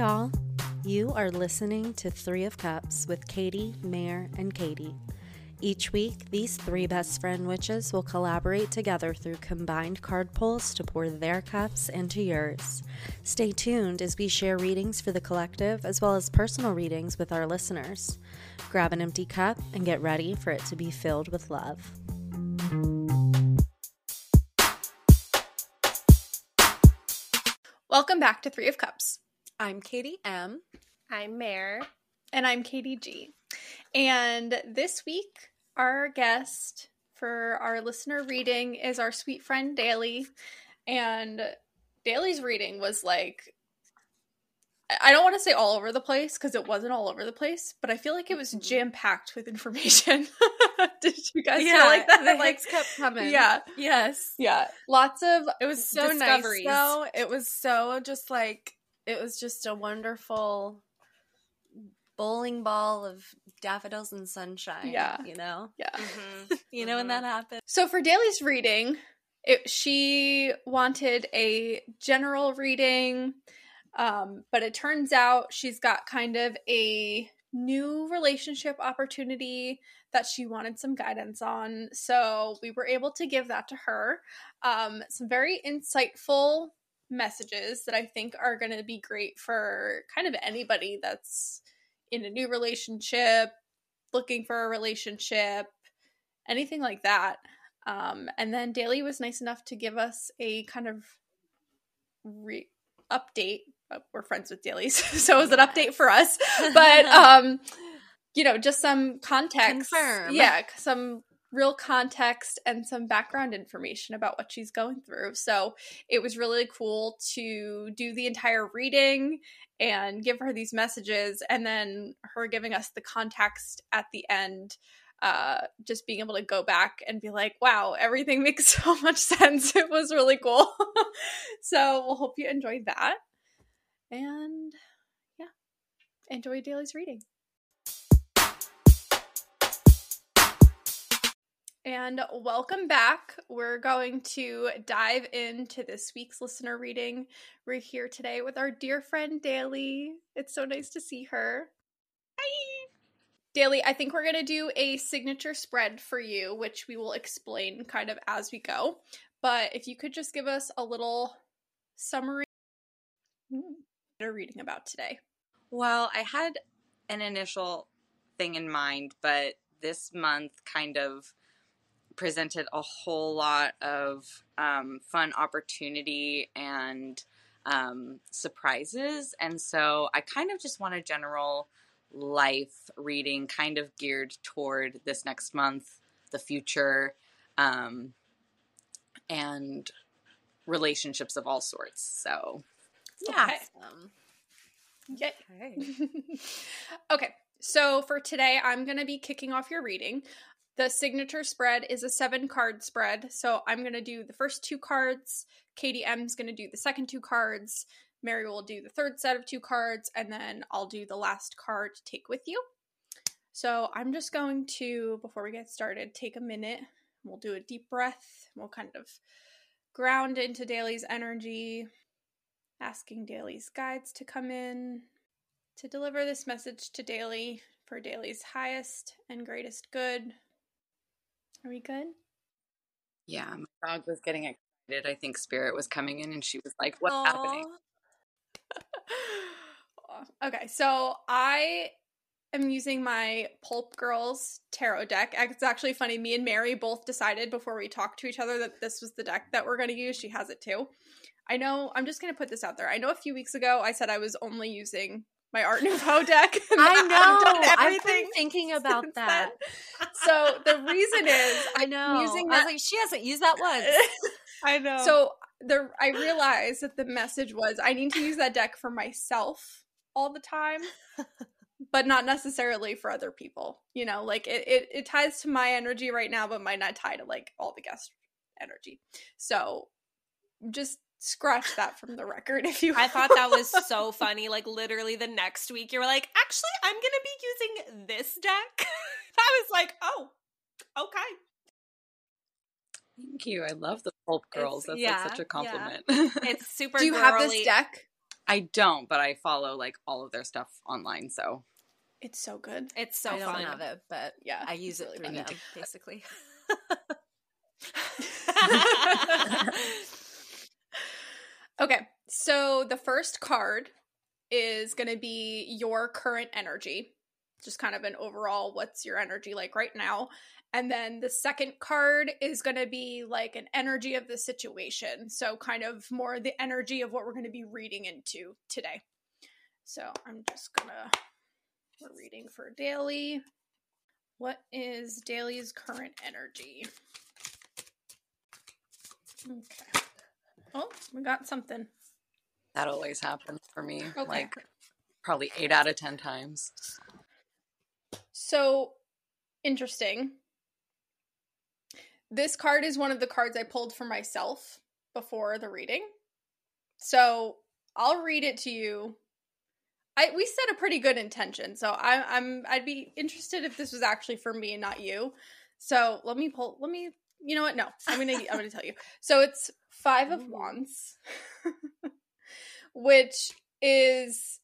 y'all. You are listening to Three of Cups with Katie, Mare, and Katie. Each week, these three best friend witches will collaborate together through combined card pulls to pour their cups into yours. Stay tuned as we share readings for the collective as well as personal readings with our listeners. Grab an empty cup and get ready for it to be filled with love. Welcome back to Three of Cups. I'm Katie M. I'm Mare. And I'm Katie G. And this week, our guest for our listener reading is our sweet friend Dailey. And Dailey's reading was like, I don't want to say all over the place because it wasn't all over the place, but I feel like it was Mm-hmm. jam packed with information. Did you guys yeah, feel like that? The like, hits kept coming. yeah, Yes. yeah, lots of It was so nice though. It was so just like it was just a wonderful bowling ball of daffodils and sunshine. Yeah. You know? Yeah. you know when that happened? So for Dailey's reading, it, she wanted a general reading, um, but it turns out she's got kind of a new relationship opportunity that she wanted some guidance on. So we were able to give that to her. Um, some very insightful messages that I think are going to be great for kind of anybody that's in a new relationship, looking for a relationship, anything like that. Um, and then Dailey was nice enough to give us a kind of re- update. Uh, We're friends with Dailey's, so it was an update for us. But um, you know, just some context. Confirm. Yeah, some real context and some background information about what she's going through. So it was really cool to do the entire reading and give her these messages, and then her giving us the context at the end uh just being able to go back and be like wow everything makes so much sense. It was really cool. So we'll hope you enjoyed that. And yeah enjoy Dailey's reading and welcome back we're going to dive into this week's listener reading we're here today with our dear friend Dailey it's so nice to see her Hi. Dailey, I think we're going to do a signature spread for you, which we will explain kind of as we go. But if you could just give us a little summary what are reading about today. Well, I had an initial thing in mind, but this month kind of presented a whole lot of um, fun opportunity and um, surprises. And so I kind of just want a general life reading, kind of geared toward this next month, the future, um, and relationships of all sorts. So, yeah. Okay. Um, Yay. okay. okay, so for today, I'm going to be kicking off your reading. The signature spread is a seven card spread. So I'm going to do the first two cards. Katie M's going to do the second two cards. Mary will do the third set of two cards. And then I'll do the last card to take with you. So I'm just going to, before we get started, take a minute. We'll do a deep breath. We'll kind of ground into Dailey's energy, asking Dailey's guides to come in to deliver this message to Dailey for Dailey's highest and greatest good. Are we good? Yeah, my dog was getting excited. I think Spirit was coming in and she was like, What's happening? Okay, so I am using my Pulp Girls tarot deck. It's actually funny. Me and Mary both decided before we talked to each other that this was the deck that we're going to use. She has it too. I know. I'm just going to put this out there. I know a few weeks ago I said I was only using my Art Nouveau deck. I I've done know. I've been thinking about that. So the reason is I know. using I was that- like, she hasn't used that once. I know. So the I realized that the message was I need to use that deck for myself all the time, but not necessarily for other people. You know, like it, it, it ties to my energy right now, but might not tie to like all the guest energy. So just scratch that from the record if you I thought that was so funny. Like literally the next week, you were like, "Actually, I'm gonna be using this deck." I was like, "Oh, okay." Thank you. I love the pulp girls. That's like such a yeah. compliment. It's super. Do you have this deck? I don't, but I follow like all of their stuff online. So It's so good. It's so I don't have it, but Yeah, I use it really through them, basically. Okay, so the first card is going to be your current energy, just kind of an overall what's your energy like right now. And then the second card is going to be like an energy of the situation. So, kind of more the energy of what we're going to be reading into today. So, I'm just going to, we're reading for Dailey. What is Dailey's current energy? Okay. Oh, we got something. that always happens for me. Okay. Like probably eight out of ten times. So interesting. This card is one of the cards I pulled for myself before the reading. So I'll read it to you. I we set a pretty good intention, so I, I'm I'd be interested if this was actually for me and not you. So let me pull. Let me. You know what? No, I'm gonna I'm gonna tell you. So it's five of wands, which is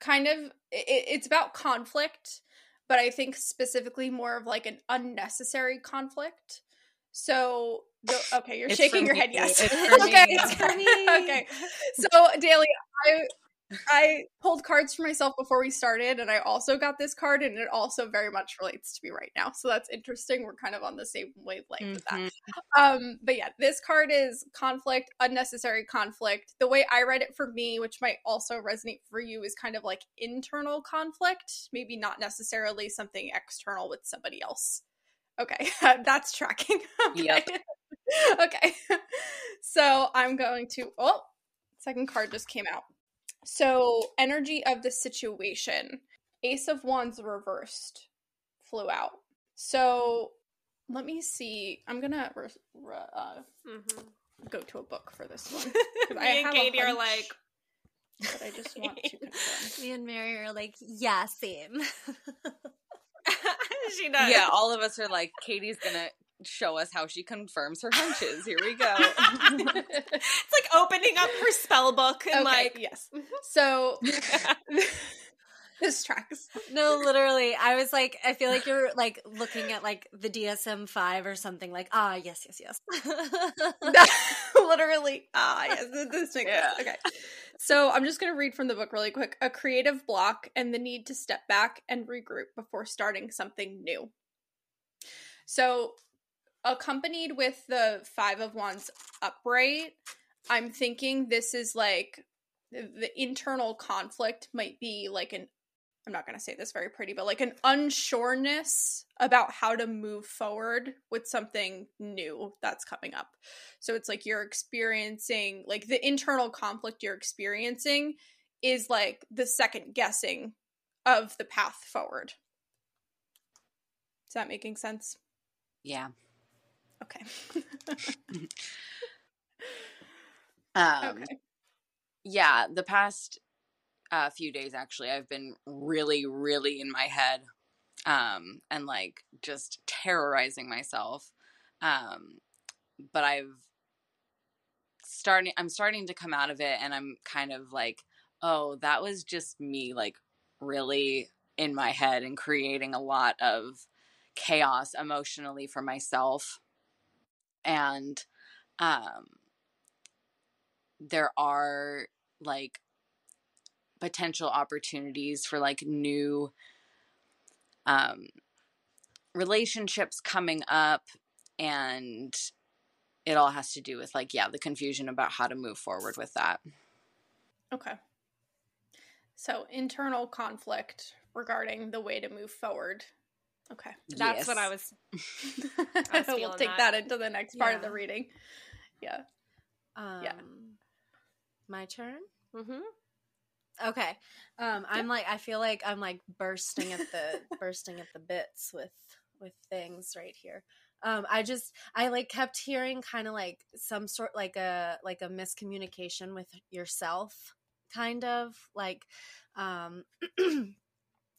kind of it, it's about conflict but I think specifically more of like an unnecessary conflict. So, the, okay, you're It's shaking your me. head. Yes. It's okay. It's for me. okay. So, Dailey, I I pulled cards for myself before we started, and I also got this card, and it also very much relates to me right now. So that's interesting. We're kind of on the same wavelength with that. Mhm. Um, but yeah, this card is conflict, unnecessary conflict. The way I read it for me, which might also resonate for you, is kind of like internal conflict, maybe not necessarily something external with somebody else. Okay, that's tracking. okay. Yep. okay. So I'm going to oh, second card just came out. So energy of the situation. Ace of Wands reversed flew out. So let me see. I'm gonna re- re- uh, Mhm. go to a book for this one. Me I and Katie are like, but I just want to confirm. Me and Mary are like, yeah, same. she does. Yeah, all of us are like, Katie's gonna show us how she confirms her hunches. Here we go. it's like opening up her spell book and okay, like, yes. So this tracks. no, literally, I was like, I feel like you're like looking at like the DSM five or something. Like, ah, yes, yes, yes. Literally. Ah, yes, this- makes Yeah. Okay. So I'm just going to read from the book really quick. A creative block and the need to step back and regroup before starting something new. So, accompanied with the Five of Wands upright, I'm thinking this is like the, internal conflict might be like an I'm not going to say this very pretty, but like an unsureness about how to move forward with something new that's coming up. So it's like you're experiencing, like the internal conflict you're experiencing is like the second guessing of the path forward. Is that making sense? yeah. Okay. Um, okay. yeah, the past uh, few days actually, I've been really, really in my head, um, and like just terrorizing myself. Um, but I've starting, I'm starting to come out of it, and I'm kind of like, oh, that was just me, like really in my head and creating a lot of chaos emotionally for myself, and um there are like potential opportunities for like new um relationships coming up and it all has to do with like yeah the confusion about how to move forward with that Okay. So internal conflict regarding the way to move forward. Okay. that's what I Yes. was. we'll take that. that into the next part of the reading. Yeah. Um, Yeah. My turn. hmm Okay. Um, I'm like, I feel like I'm like bursting at the bursting at the bits with with things right here. Um, I just I like kept hearing kind of like some sort like a like a miscommunication with yourself, kind of like, um,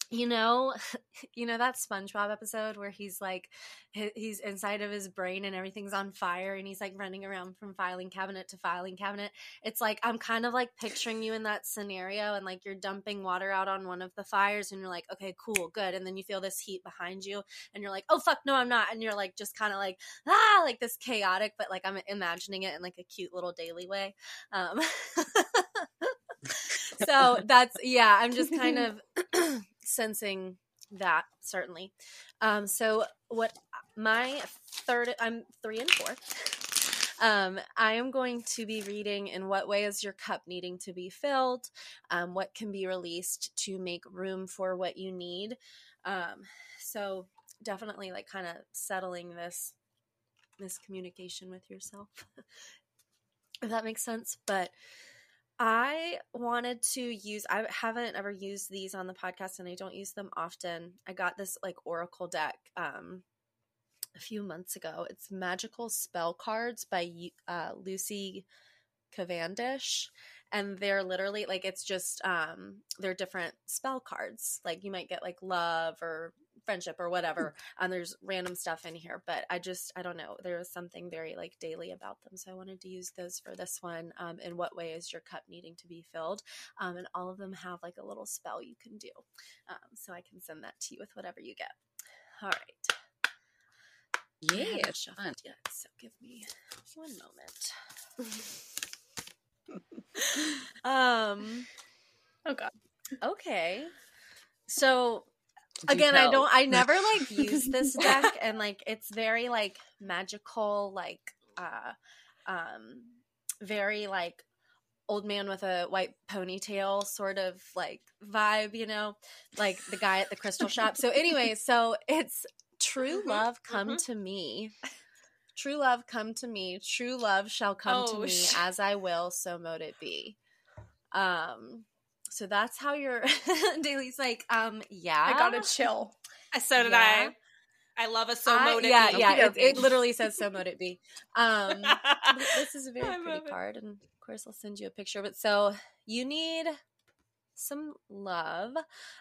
you know you know that spongebob episode where he's like he's inside of his brain and everything's on fire and he's like running around from filing cabinet to filing cabinet? It's like i'm kind of like picturing you in that scenario and like you're dumping water out on one of the fires and you're like okay cool good and then you feel this heat behind you and you're like oh fuck no i'm not and you're like just kind of like ah like this chaotic but like i'm imagining it in like a cute little Dailey way um so that's yeah i'm just kind of sensing that certainly. Um, so what my third, I'm three and four. Um, I am going to be reading in what way is your cup needing to be filled, um, what can be released to make room for what you need. Um, so definitely like kind of settling this this communication with yourself, if that makes sense. But I wanted to use I haven't ever used these on the podcast and I don't use them often. I got this like oracle deck um a few months ago. It's Magical Spell Cards by uh, Lucy Cavendish and they're literally like it's just um they're different spell cards. Like you might get like love or friendship or whatever and there's random stuff in here but i just i don't know there was something very like Dailey about them so i wanted to use those for this one um, in what way is your cup needing to be filled um, and all of them have like a little spell you can do um, so i can send that to you with whatever you get. All right. Yeah fun. yet so give me one moment. Um oh god. okay so again i don't i never like use this deck and like it's very like magical like uh um very like old man with a white ponytail sort of like vibe you know? Like the guy at the crystal shop. So anyway so it's true mm-hmm, love come mm-hmm. to me. True love come to me. True love shall come oh, to me sh- as i will so mote it be. Um so that's how your Dailey's like, um, yeah. I got to chill. So did yeah. I. I love a so mote it yeah, be. Yeah, it, it, literally says so mote it be. Um, this is a very pretty card, and of course I'll send you a picture. But so you need some love,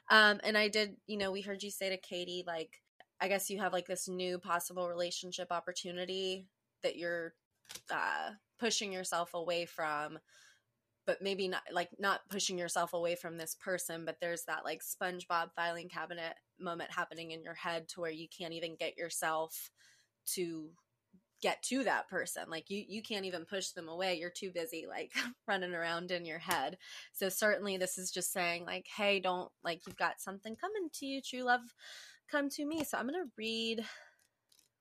um, and I did. You know, we heard you say to Katie, like, I guess you have like this new possible relationship opportunity that you're uh, pushing yourself away from but maybe not like not pushing yourself away from this person but there's that like spongebob filing cabinet moment happening in your head to where you can't even get yourself to get to that person. Like you you can't even push them away. You're too busy like running around in your head. So certainly this is just saying like hey don't like you've got something coming to you true love come to me. So i'm going to read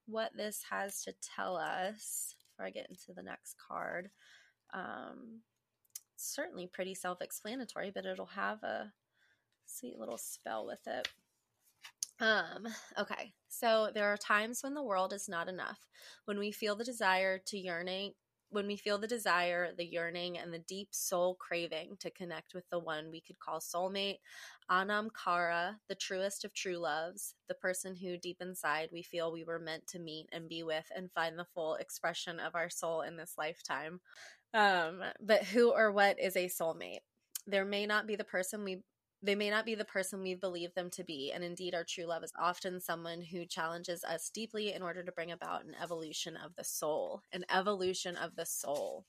what this has to tell us before i get into the next card. Um certainly pretty self explanatory, but it'll have a sweet little spell with it. Um, okay. So there are times when the world is not enough. When we feel the desire to yearning, when we feel the desire, the yearning, and the deep soul craving to connect with the one we could call soulmate, Anam Cara, the truest of true loves, the person who deep inside we feel we were meant to meet and be with and find the full expression of our soul in this lifetime. Um, but who or what is a soulmate? There may not be the person we they may not be the person we believe them to be, and indeed, our true love is often someone who challenges us deeply in order to bring about an evolution of the soul, an evolution of the soul.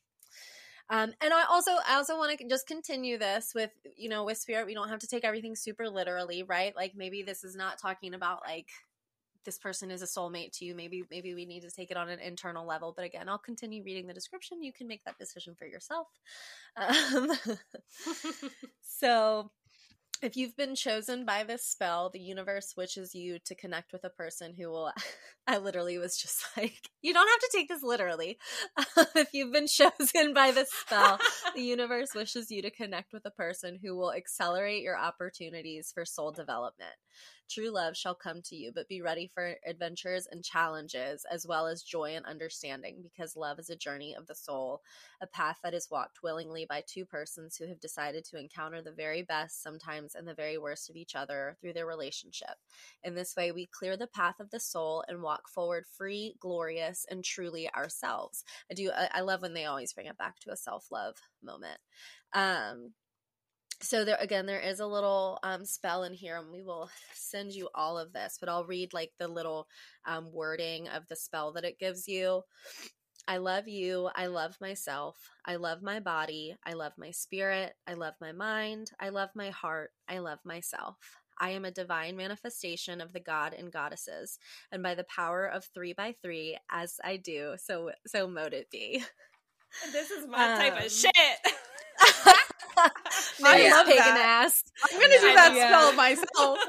Um, and I also I also want to just continue this with you know with spirit we don't have to take everything super literally right like maybe this is not talking about like this person is a soulmate to you maybe maybe we need to take it on an internal level but again i'll continue reading the description you can make that decision for yourself um, so if you've been chosen by this spell, the universe wishes you to connect with a person who will. I literally was just like, you don't have to take this literally. if you've been chosen by this spell, the universe wishes you to connect with a person who will accelerate your opportunities for soul development. True love shall come to you, but be ready for adventures and challenges, as well as joy and understanding, because love is a journey of the soul, a path that is walked willingly by two persons who have decided to encounter the very best, sometimes, and the very worst of each other through their relationship. In this way, we clear the path of the soul and walk forward free, glorious, and truly ourselves. I do, I, I love when they always bring it back to a self love moment. Um, so there again there is a little um, spell in here and we will send you all of this but i'll read like the little um, wording of the spell that it gives you. I love you. I love myself. I love my body. I love my spirit. I love my mind. I love my heart. I love myself. I am a divine manifestation of the god and goddesses, and by the power of three by three, as I do, so so mote it be. This is my um, type of um, shit. I love pagan that. ass. I'm gonna do that yeah. spell myself.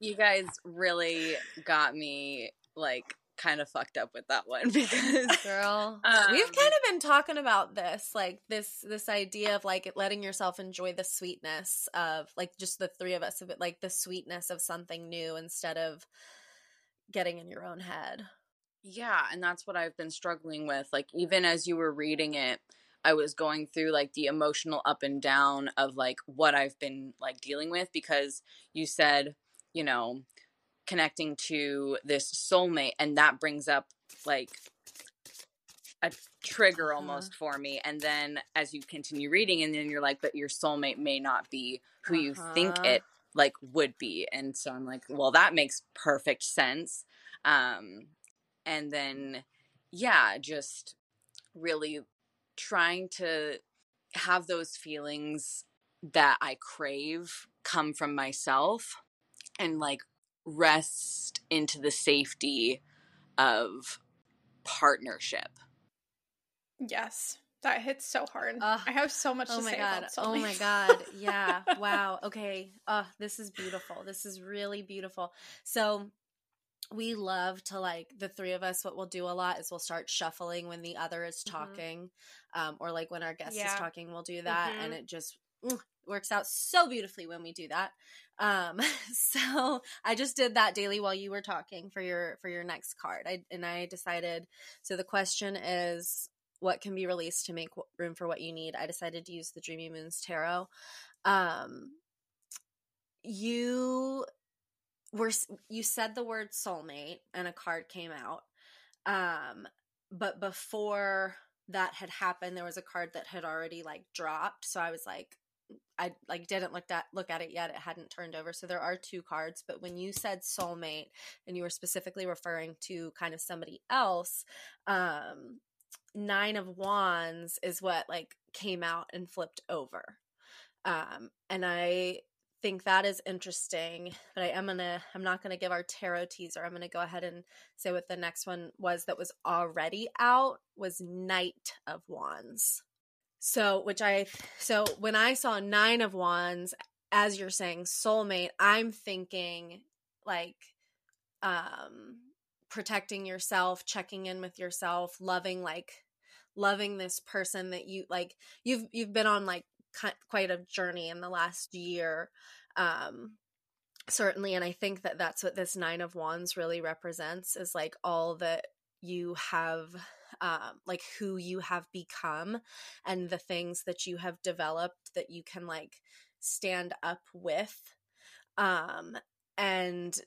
you guys really got me like kind of fucked up with that one because girl um, we've kind of been talking about this like this this idea of like letting yourself enjoy the sweetness of like just the three of us of it like the sweetness of something new instead of getting in your own head yeah and that's what i've been struggling with like even as you were reading it i was going through like the emotional up and down of like what i've been like dealing with because you said you know connecting to this soulmate and that brings up like a trigger uh-huh. almost uh-huh. for me and then as you continue reading and then you're like but your soulmate may not be who uh-huh. you think uh-huh. it like would be and so i'm like well that makes perfect sense um and then yeah just really trying to have those feelings that i crave come from myself and like rest into the safety of partnership. Yes. That hits so hard. Uh, I have so much oh to my say god. Oh my god. Yeah. wow. Okay. Uh this is beautiful. This is really beautiful. So we love to like the three of us what we'll do a lot is we'll start shuffling when the other is mm-hmm. talking mm-hmm. um or like when our guest yeah. is talking we'll do that mm-hmm. and it just mm, works out so beautifully when we do that. Um, so I just did that Dailey while you were talking for your for your next card. I and I decided. So the question is, what can be released to make room for what you need? I decided to use the Dreamy Moons Tarot. Um, you were you said the word soulmate, and a card came out. Um, but before that had happened, there was a card that had already like dropped. So I was like, I like didn't look at look at it yet. It hadn't turned over. So there are two cards, but when you said soulmate and you were specifically referring to kind of somebody else, um 9 of wands is what like came out and flipped over. Um and I think that is interesting, but I am to I'm not to give our tarot teaser. I'm to go ahead and say what the next one was that was already out was Knight of Wands. So, which I, so when I saw Nine of Wands, as you're saying, soulmate, I'm thinking like, um, protecting yourself, checking in with yourself, loving like, loving this person that you like. You've you've been on like quite a journey in the last year, um, certainly, and I think that that's what this Nine of Wands really represents is like all that you have um, like who you have become and the things that you have developed that you can like stand up with um and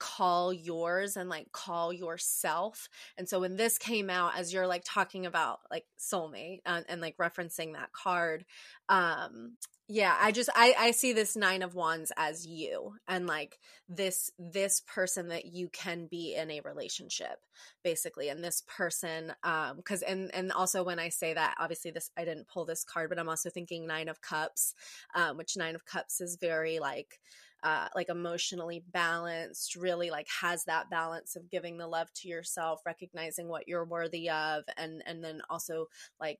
call yours and like call yourself. And so when this came out, as you're like talking about like soulmate and, uh, and like referencing that card, um, yeah i just i i see this nine of wands as you and like this this person that you can be in a relationship basically and this person um because and and also when i say that obviously this i didn't pull this card but i'm also thinking nine of cups um which nine of cups is very like uh, like emotionally balanced, really like has that balance of giving the love to yourself, recognizing what you're worthy of, and and then also like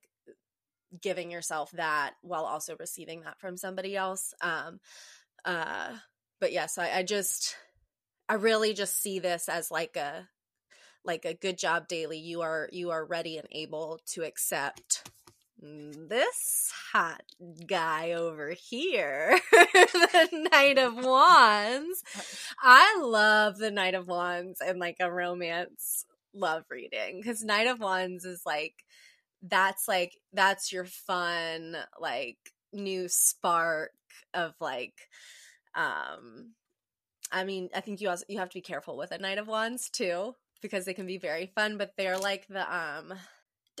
giving yourself that while also receiving that from somebody else. Um, uh, but yes, I, I just, I really just see this as like a, like a good job Dailey. You are, you are ready and able to accept this hot guy over here, the Knight of Wands. I love the Knight of Wands and like a romance love reading because Knight of Wands is like that's like that's your fun like new spark of like um I mean, I think you also you have to be careful with a Knight of Wands too because they can be very fun, but they're like the um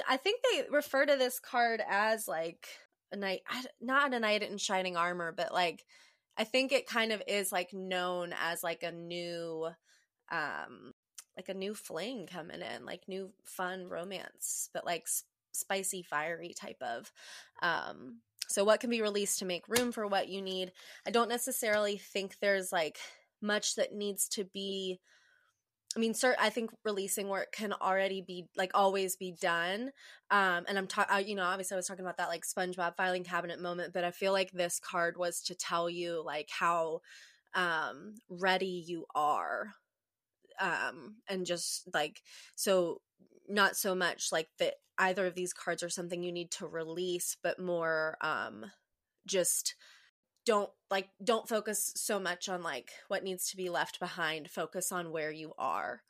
I think they refer to this card as like a knight not a knight in shining armor but like i think it kind of is like known as like a new um like a new fling coming in like new fun romance but like s- spicy fiery type of um so what can be released to make room for what you need? I don't necessarily think there's like much that needs to be I mean, cert, I think releasing work can already be like always be done. Um, and I'm talking, you know, obviously I was talking about that like SpongeBob filing cabinet moment, but I feel like this card was to tell you like how um, ready you are, um, and just like so not so much like that either of these cards are something you need to release, but more um, just don't like don't focus so much on like what needs to be left behind. Focus on where you are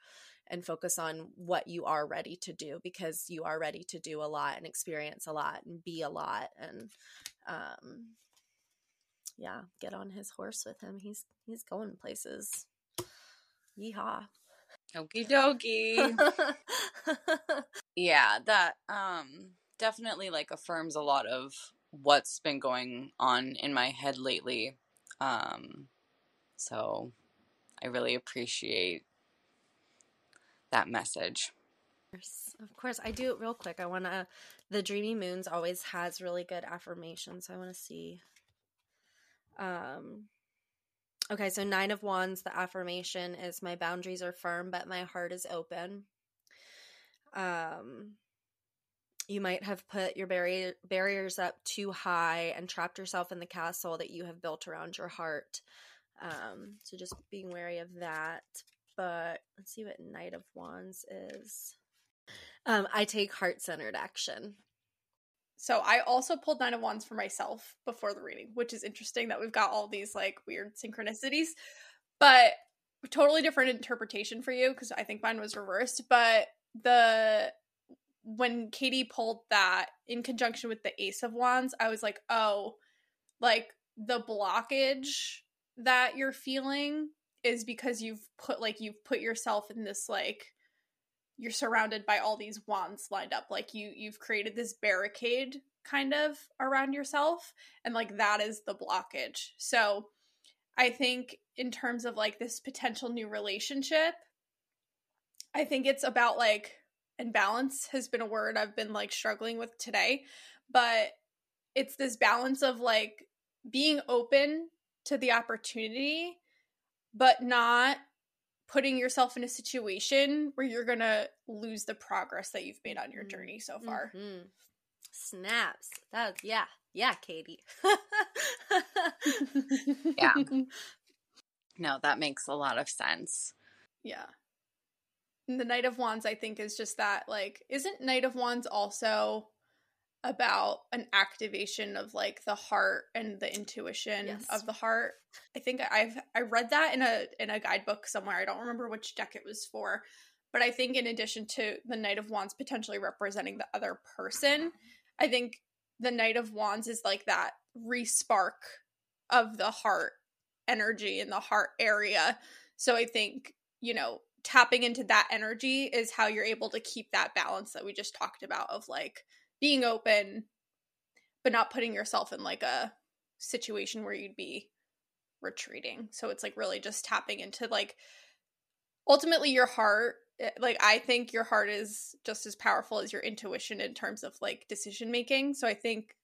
and focus on what you are ready to do because you are ready to do a lot and experience a lot and be a lot and um yeah get on his horse with him. He's he's going places. Yeehaw. Okie dokie. yeah, that um definitely like affirms a lot of what's been going on in my head lately. Um so I really appreciate that message. of course i do it real quick i want to the dreamy moons always has really good affirmations i want to see um okay so nine of wands the affirmation is my boundaries are firm but my heart is open um you might have put your barrier barriers up too high and trapped yourself in the castle that you have built around your heart um so just being wary of that but let's see what knight of wands is um, I take heart centered action. So I also pulled Nine of Wands for myself before the reading, which is interesting that we've got all these like weird synchronicities, but totally different interpretation for you because I think mine was reversed. But the when Katie pulled that in conjunction with the Ace of Wands, I was like, oh, like the blockage that you're feeling is because you've put like you've put yourself in this like you're surrounded by all these wands lined up like you you've created this barricade kind of around yourself and like that is the blockage. So i think in terms of like this potential new relationship i think it's about like and balance has been a word i've been like struggling with today but it's this balance of like being open to the opportunity but not putting yourself in a situation where you're gonna lose the progress that you've made on your Mhm. journey so far. Mhm. Snaps. That yeah, yeah, Katie. Yeah. No, that makes a lot of sense. yeah. The Knight of Wands, I think, is just that like, isn't Knight of Wands also about an activation of like the heart and the intuition Yes. of the heart? I think I've I read that in a in a guidebook somewhere. I don't remember which deck it was for. But I think in addition to the Knight of Wands potentially representing the other person, I think the Knight of Wands is like that respark of the heart energy in the heart area. So I think, you know, tapping into that energy is how you're able to keep that balance that we just talked about of like being open but not putting yourself in like a situation where you'd be retreating. So it's like really just tapping into like ultimately your heart eh, like I think your heart is just as powerful as your intuition in terms of like decision making. So I think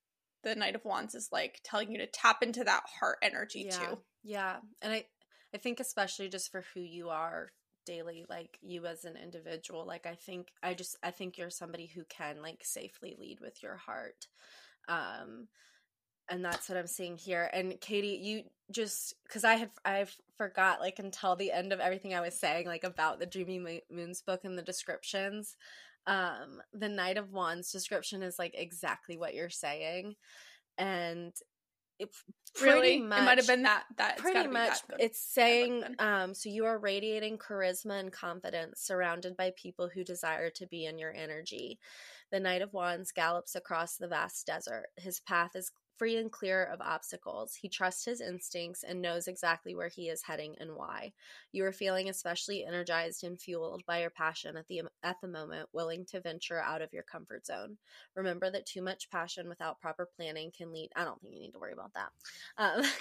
the Knight of Wands is like telling you to tap into that heart energy yeah. too. Yeah. And I I think especially just for who you are Dailey, like you as an individual, like I think I just I think you're somebody who can like safely lead with your heart. Um and that's what I'm seeing here. And Katie, you just because I had I forgot like until the end of everything I was saying like about the Dreamy Mo- Moons book and the descriptions. Um, the Knight of Wands description is like exactly what you're saying, and it pretty Really? much it might have been that that pretty much that it's saying um so you are radiating charisma and confidence surrounded by people who desire to be in your energy. The knight of wands gallops across the vast desert. His path is free and clear of obstacles. He trusts his instincts and knows exactly where he is heading and why. You are feeling especially energized and fueled by your passion at the at the moment, willing to venture out of your comfort zone. Remember that too much passion without proper planning can lead. I don't think you need to worry about that. Um,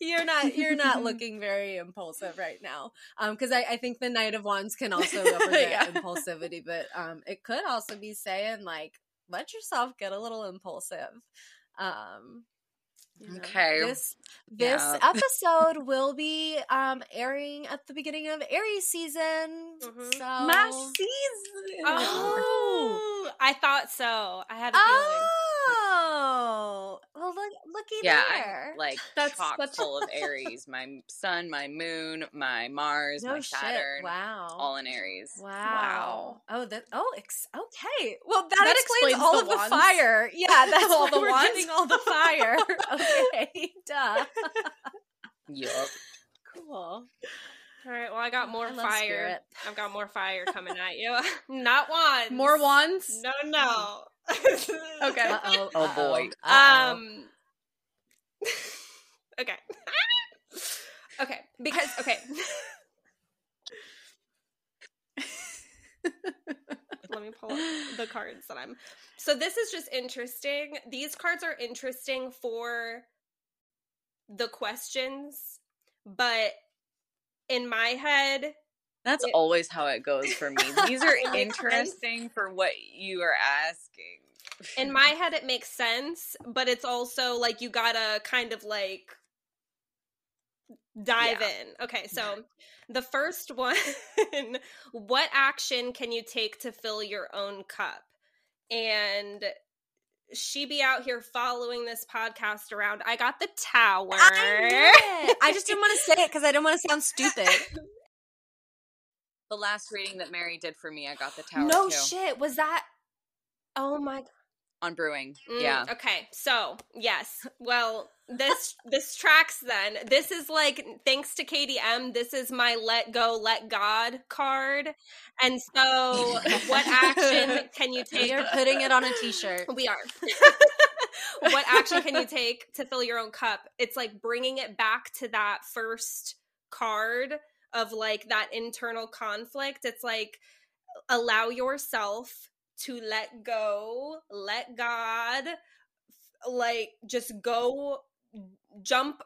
you're not you're not looking very impulsive right now um because I, I think the knight of wands can also represent Yeah. impulsivity but um it could also be saying like let yourself get a little impulsive um you know, Okay. this this Yeah. episode will be um airing at the beginning of aries season Mhm. so season. Oh, I thought so. I had a feeling. Oh well look looky Yeah, there I'm like That's- chock that's- full of Aries. My sun, my moon, my Mars, no my shit Saturn, wow all in Aries. Wow. Wow. Oh, that. Oh, ex- okay. Well, that, That explains, explains all the of the wands. fire. Yeah, that's All all the the we're wands. getting all the fire. okay, duh. Yup. Cool. All right. Well, I got oh, more I fire. spirit. I've got more fire coming at you. Not one. More wands? No, no. Mm. Okay. Uh oh. Oh, boy. Um. okay. okay. Because okay. Let me pull up the cards that I'm. So this is just interesting. These cards are interesting for the questions, but in my head, That's It- always how it goes for me. These are It makes sense. interesting for what you are asking. in my head it makes sense, but it's also like you gotta kind of like dive Yeah. in. Okay, so the first one what action can you take to fill your own cup? And she be out here following this podcast around. I got the tower. I. I just didn't want to say it because I didn't want to sound stupid. The last reading that Mary did for me, I got the tower no too. shit. Was that Oh my god on brewing. Mm, yeah. Okay. So yes. Well, this this tracks then. This is like thanks to KDM. This is my let go, let God card. And so, what action can you take? You're putting it on a t-shirt. We are. what action can you take to fill your own cup? It's like bringing it back to that first card of like that internal conflict. It's like allow yourself to let go, let God, like just go jump.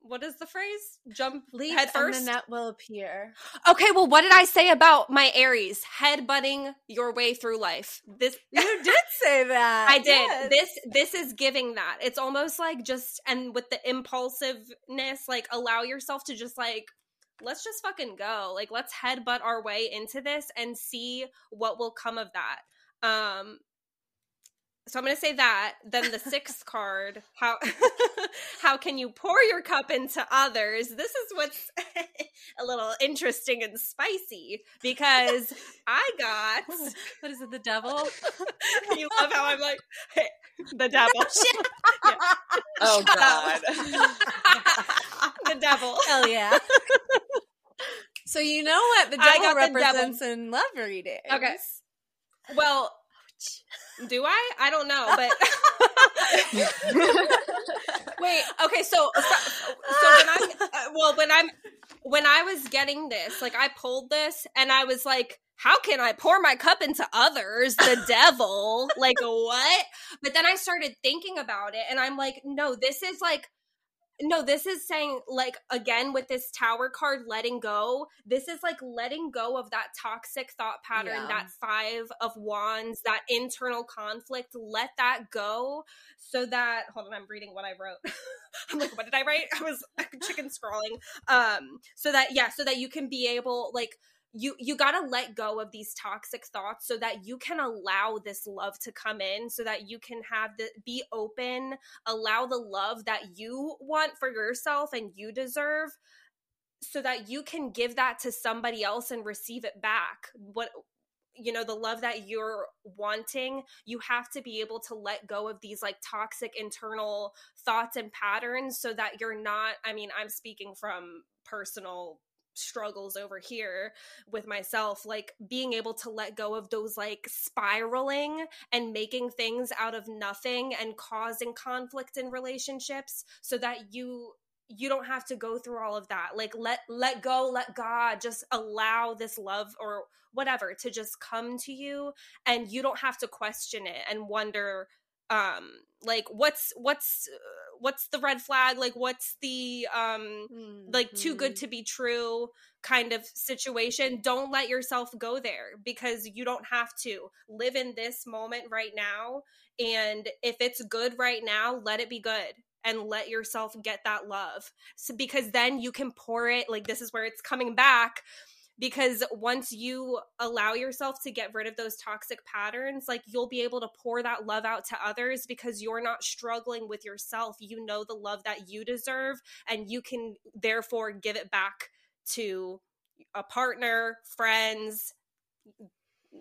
What is the phrase? Jump Leap head and first. the net will appear. Okay, well, what did I say about my Aries? Head butting your way through life. This You did say that. I did. Yes. This this is giving that. It's almost like just and with the impulsiveness, like allow yourself to just like let's just fucking go. Like let's headbutt our way into this and see what will come of that. Um so I'm going to say that. Then the sixth card, how how can you pour your cup into others? This is what's a little interesting and spicy because I got What is it? The devil? you love how I'm like hey, the devil. Oh Shut God. the devil. Hell yeah. so you know what the devil got the devil. represents in love reading? Okay. Well, do I? I don't know, but wait. Okay, so so, so when I'm uh, well, when I'm when I was getting this, like I pulled this and I was like. How can I pour my cup into others? The devil. Like, what? But then I started thinking about it and I'm like, no, this is like, no, this is saying, like, again, with this tower card, letting go, this is like letting go of that toxic thought pattern, Yeah. that five of wands, that internal conflict. Let that go so that, hold on, I'm reading what I wrote. I'm like, what did I write? I was chicken scrolling. Um, so that, yeah, so that you can be able, like, you you got to let go of these toxic thoughts so that you can allow this love to come in so that you can have the be open allow the love that you want for yourself and you deserve so that you can give that to somebody else and receive it back. What you know the love that you're wanting you have to be able to let go of these like toxic internal thoughts and patterns so that you're not i mean i'm speaking from personal struggles over here with myself like being able to let go of those like spiraling and making things out of nothing and causing conflict in relationships so that you you don't have to go through all of that. Like let let go let god just allow this love or whatever to just come to you and you don't have to question it and wonder um like what's what's uh, what's the red flag like what's the um mm-hmm. like too good mm-hmm. to be true kind of situation don't let yourself go there because you don't have to live in this moment right now and if it's good right now let it be good and let yourself get that love so because then you can pour it like this is where it's coming back because once you allow yourself to get rid of those toxic patterns like you'll be able to pour that love out to others because you're not struggling with yourself you know the love that you deserve and you can therefore give it back to a partner friends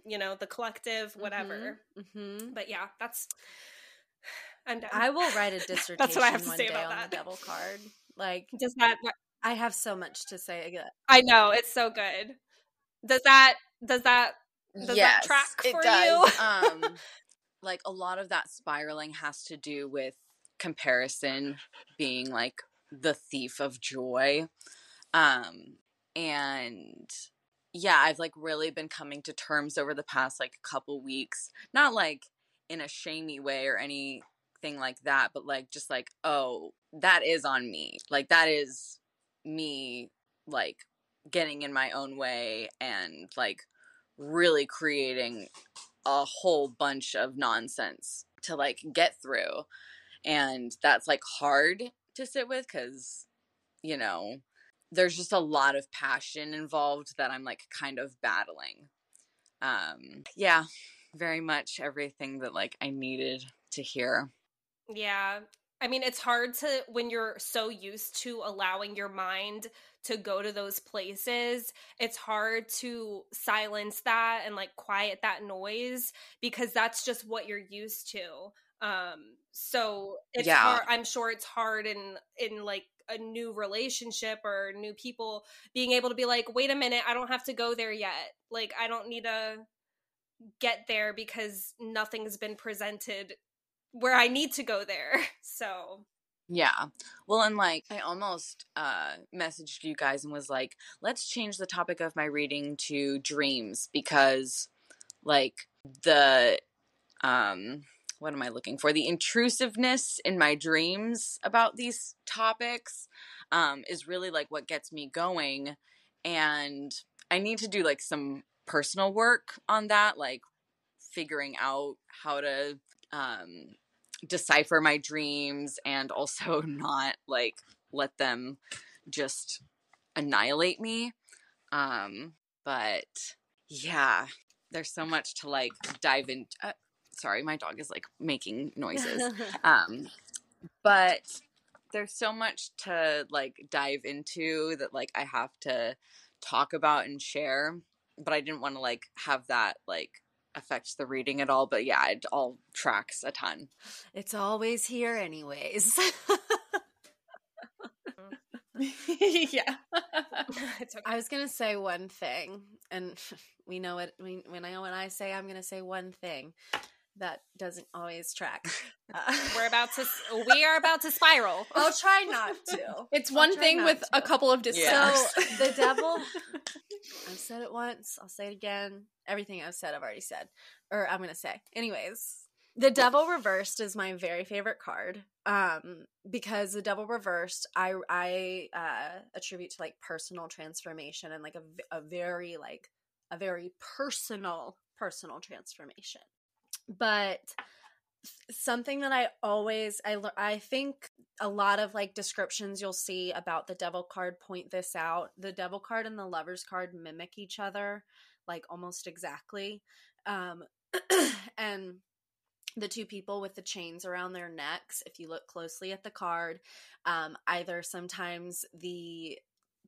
you know the collective whatever mm-hmm. Mm-hmm. but yeah that's I'm done. I will write a dissertation that's what I have to say about that. devil card like does that I have so much to say. I know it's so good. Does that does that does yes, that track for you? um, like a lot of that spiraling has to do with comparison being like the thief of joy. Um, and yeah, I've like really been coming to terms over the past like a couple weeks, not like in a shamey way or anything like that, but like just like, oh, that is on me. Like that is me like getting in my own way and like really creating a whole bunch of nonsense to like get through. And that's like hard to sit with cuz you know there's just a lot of passion involved that I'm like kind of battling. Um yeah very much everything that like I needed to hear. Yeah I mean, it's hard to when you're so used to allowing your mind to go to those places, it's hard to silence that and like quiet that noise because that's just what you're used to. Um so it's yeah. hard I'm sure it's hard in in like a new relationship or new people being able to be like, "Wait a minute, I don't have to go there yet. Like I don't need to get there because nothing's been presented where I need to go there. So yeah. Well, and like I almost uh messaged you guys and was like, let's change the topic of my reading to dreams because like the um what am I looking for? The intrusiveness in my dreams about these topics um is really like what gets me going and I need to do like some personal work on that like figuring out how to um decipher my dreams and also not like let them just annihilate me. Um, but yeah, there's so much to like dive in. Uh, sorry, my dog is like making noises. um, but there's so much to like dive into that like I have to talk about and share. But I didn't want to like have that like affect the reading at all, but yeah, it all tracks a ton. It's always here, anyways. yeah. okay. I was gonna say one thing, and we know it. When I when I say I'm gonna say one thing, that doesn't always track. Uh, We're about to. We are about to spiral. I'll try not to. It's one thing with to. a couple of disclaimers. So the devil. I've said it once. I'll say it again. Everything I've said, I've already said, or I'm gonna say. Anyways, the devil reversed is my very favorite card um because the devil reversed i i uh attribute to like personal transformation and like a, a very like a very personal personal transformation but something that I always I I think a lot of like descriptions you'll see about the devil card point this out. The devil card and the lovers card mimic each other like almost exactly. Um and the two people with the chains around their necks, if you look closely at the card, um, either sometimes the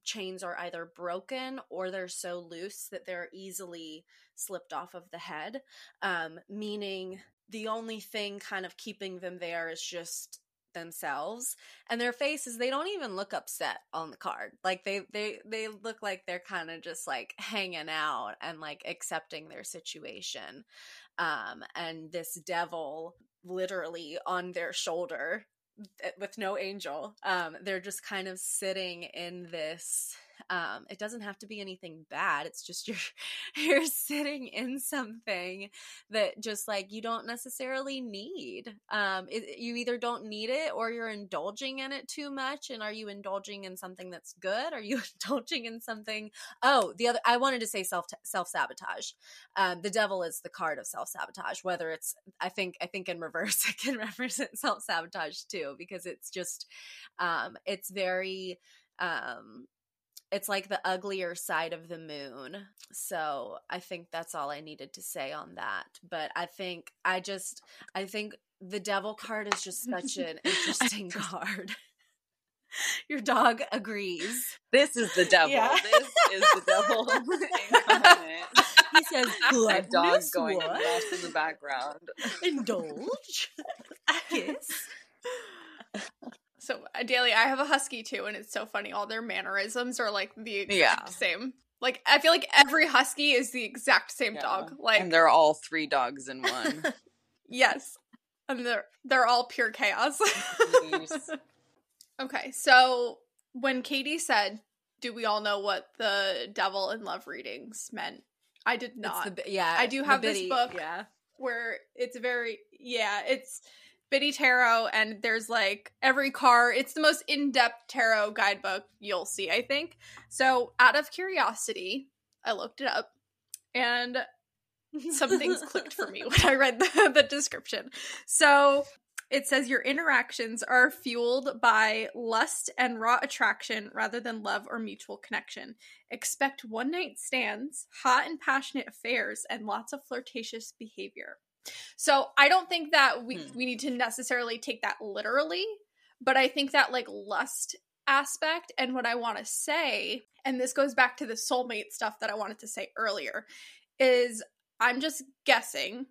chains are either broken or they're so loose that they're easily slipped off of the head, um, meaning the only thing kind of keeping them there is just themselves and their faces they don't even look upset on the card. Like they they they look like they're kind of just like hanging out and like accepting their situation um and this devil literally on their shoulder eh, with no angel um they're just kind of sitting in this um it doesn't have to be anything bad it's just you're you're sitting in something that just like you don't necessarily need um it, you either don't need it or you're indulging in it too much and are you indulging in something that's good? Are you indulging in something oh the other i wanted to say self self sabotage um the devil is the card of self sabotage whether it's i think i think in reverse it can represent self sabotage too because it's just um it's very um it's like the uglier side of the moon. So I think that's all I needed to say on that. But I think I just I think the devil card is just such an interesting card. Your dog agrees. This is the devil. Yeah. This is the devil. He says, My dog going what? nuts in the background. Indulge. Kiss. So, uh, Dailey, I have a husky too, and it's so funny. All their mannerisms are like the exact Yeah. same. Like, I feel like every husky is the exact same Yeah. dog. Like, and they're all three dogs in one. yes, and they're they're all pure chaos. Okay, so when Katie said, "Do we all know what the devil in love readings meant?" I did not. The, yeah, I do have this book. Yeah. where it's very yeah it's biddy tarot and there's like every car. it's the most in-depth tarot guidebook you'll see i think. So out of curiosity i looked it up and some things clicked for me when i read the, the description. So it says your interactions are fueled by lust and raw attraction rather than love or mutual connection. Expect one night stands hot and passionate affairs and lots of flirtatious behavior so I don't think that we Hmm. we need to necessarily take that literally, but I think that like lust aspect and what I want to say, and this goes back to the soulmate stuff that I wanted to say earlier, is I'm just guessing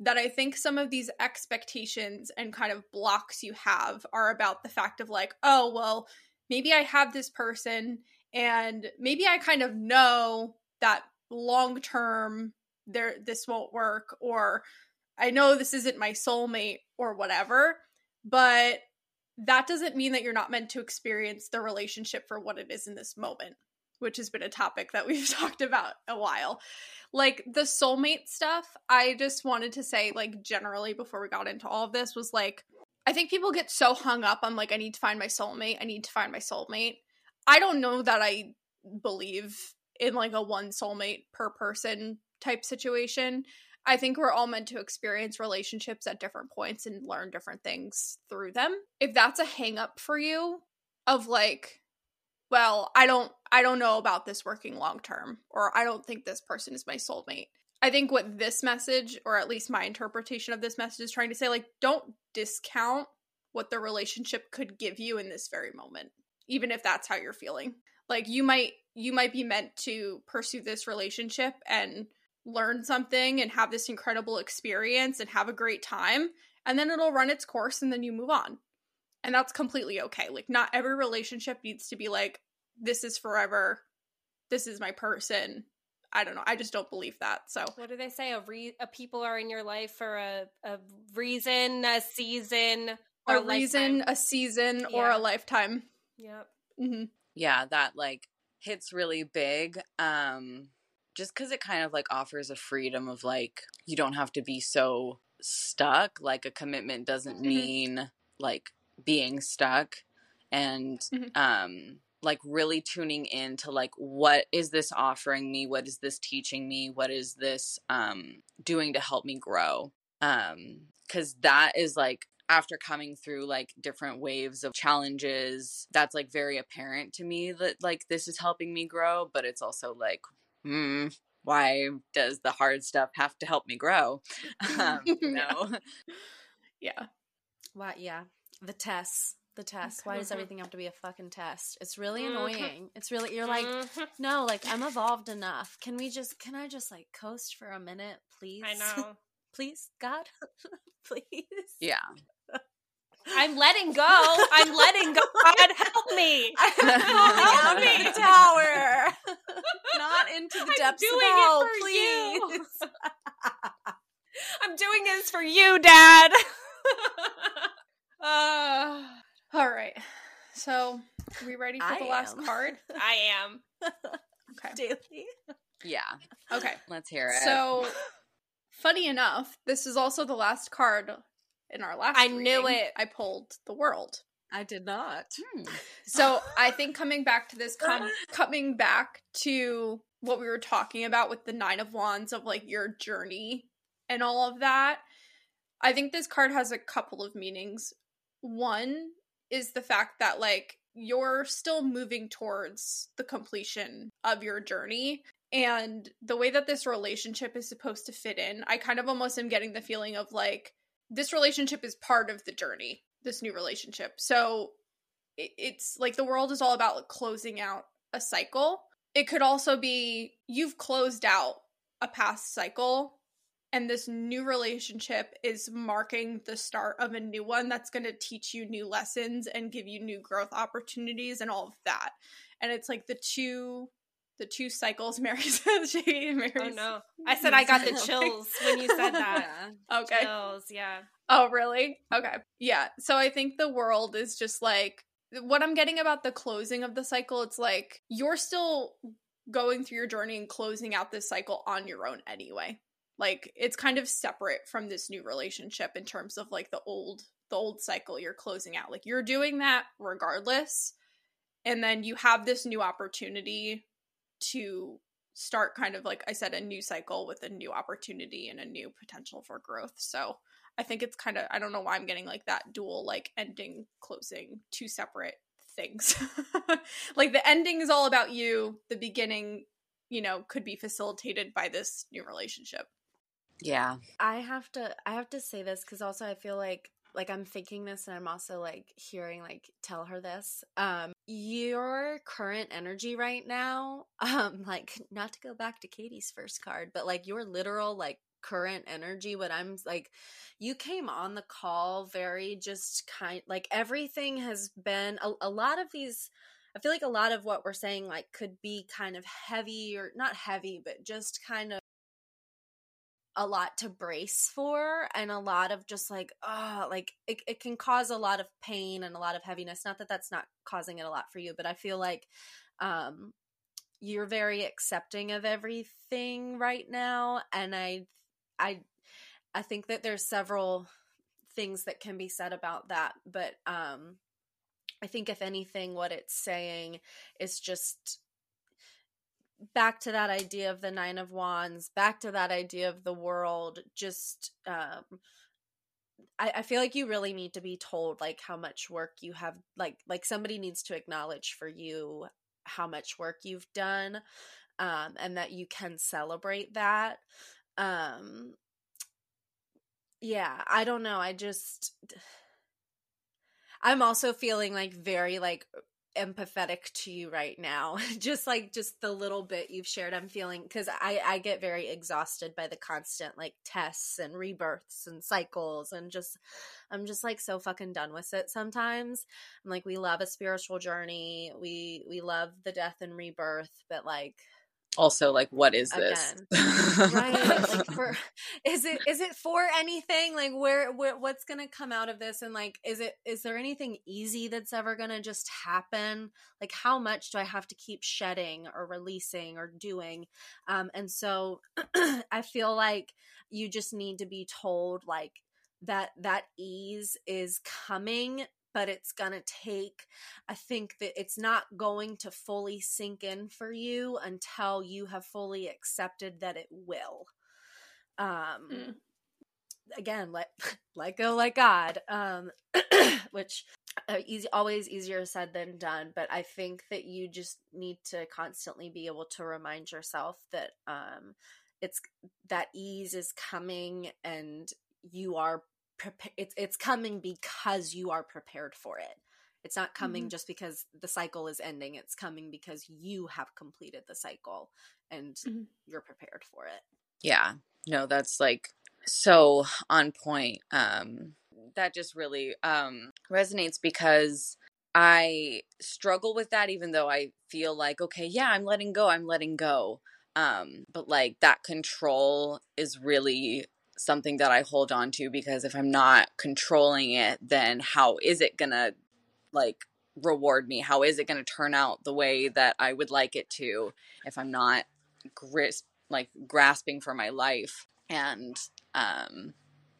that I think some of these expectations and kind of blocks you have are about the fact of like, oh, well, maybe I have this person and maybe I kind of know that long term there this won't work or I know this isn't my soulmate or whatever, but that doesn't mean that you're not meant to experience the relationship for what it is in this moment, which has been a topic that we've talked about a while. Like the soulmate stuff, I just wanted to say, like, generally before we got into all of this, was like, I think people get so hung up on, like, I need to find my soulmate, I need to find my soulmate. I don't know that I believe in like a one soulmate per person type situation. I think we're all meant to experience relationships at different points and learn different things through them. If that's a hang up for you of like well, I don't I don't know about this working long term or I don't think this person is my soulmate. I think what this message or at least my interpretation of this message is trying to say like don't discount what the relationship could give you in this very moment even if that's how you're feeling. Like you might you might be meant to pursue this relationship and learn something and have this incredible experience and have a great time and then it'll run its course and then you move on and that's completely okay like not every relationship needs to be like this is forever this is my person i don't know i just don't believe that so What do they say? A, re- a people are in your life for a, a reason, a season, or a reason lifetime. a season or a lifetime Yep. hmm yeah, that like hits really big. Um, just because it kind of like offers a freedom of like you don't have to be so stuck. Like a commitment doesn't Mhm. mean like being stuck, and Mhm. um, like really tuning in to like what is this offering me? What is this teaching me? What is this um doing to help me grow? Um, because that is like after coming through like different waves of challenges that's like very apparent to me that like this is helping me grow but it's also like hmm why does the hard stuff have to help me grow um, you Yeah. know yeah Why? Yeah, the tests. The tests. Why does everything have to be a fucking test? It's really Mhm. annoying. It's really you're like, Mhm. no, like I'm evolved enough. Can we just? Can I just like coast for a minute, please? I know. please, God, please. yeah I'm letting go. I'm letting go. God help me. I'm falling out of the tower. Not into the I'm depths doing of it hell, for you. I'm doing this for you, Dad. Uh, all right. So, are we ready for I the last card? I am. Okay. Dailey. Yeah, Okay. let's hear it. So, funny enough, this is also the last card in our last. I knew it. I pulled the world. I did not. Hmm. So I think coming back to this, com- coming back to what we were talking about with the Nine of Wands of like your journey and all of that, I think this card has a couple of meanings. One is the fact that like you're still moving towards the completion of your journey. And the way that this relationship is supposed to fit in, I kind of almost am getting the feeling of like this relationship is part of the journey, this new relationship. So it- it's like the world is all about like closing out a cycle. It could also be you've closed out a past cycle and this new relationship is marking the start of a new one that's going to teach you new lessons and give you new growth opportunities and all of that. And it's like the two the two cycles Mary says she Mary's Oh no. I said I got the chills when you said that. Okay. Chills, yeah. Oh, really? Okay. Yeah. So I think the world is just like what I'm getting about the closing of the cycle. It's like you're still going through your journey and closing out this cycle on your own anyway. Like it's kind of separate from this new relationship in terms of like the old the old cycle you're closing out. Like you're doing that regardless. And then you have this new opportunity to start kind of like I said a new cycle with a new opportunity and a new potential for growth. So I think it's kind of I don't know why I'm getting like that dual like ending closing two separate things. like the ending is all about you, the beginning, you know, could be facilitated by this new relationship. yeah, I have to I have to say this because also I feel like like I'm thinking this and I'm also like hearing like tell her this. Um your current energy right now, um, like not to go back to Katie's first card, but like your literal like current energy what i'm like you came on the call very just kind like everything has been a, a lot of these i feel like a lot of what we're saying like could be kind of heavy or not heavy but just kind of a lot to brace for and a lot of just like oh like it, it can cause a lot of pain and a lot of heaviness. Not that that's not causing it a lot for you but i feel like um you're very accepting of everything right now and i i i think that there's several things that can be said about that but um i think if anything what it's saying is just back to that idea of the nine of wands back to that idea of the world just um I, I feel like you really need to be told like how much work you have like like somebody needs to acknowledge for you how much work you've done um and that you can celebrate that. Um yeah i don't know i just i'm also feeling like very like empathetic to you right now. Just like just the little bit you've shared i'm feeling because i i get very exhausted by the constant like tests and rebirths and cycles and just i'm just like so fucking done with it sometimes. I'm like we love a spiritual journey. We we love the death and rebirth but like also like what is this? right like for is it is it for anything? Like where, where what's gonna come out of this? And like is it is there anything easy that's ever gonna just happen? Like how much do i have to keep shedding or releasing or doing? Um and so i feel like you just need to be told like that that ease is coming but it's going to take i think that it's not going to fully sink in for you until you have fully accepted that it will um Mm. again let let go like god um which uh, easy always easier said than done but i think that you just need to constantly be able to remind yourself that um it's that ease is coming and you are it's it's coming because you are prepared for it it's not coming Mhm. just because the cycle is ending it's coming because you have completed the cycle and Mhm. you're prepared for it yeah. No, that's like so on point. Um that just really um resonates because I struggle with that even though I feel like okay, yeah, I'm letting go, I'm letting go. Um but like that control is really something that I hold on to because if I'm not controlling it, then how is it going to like reward me? How is it going to turn out the way that I would like it to if I'm not gris- like grasping for my life? And um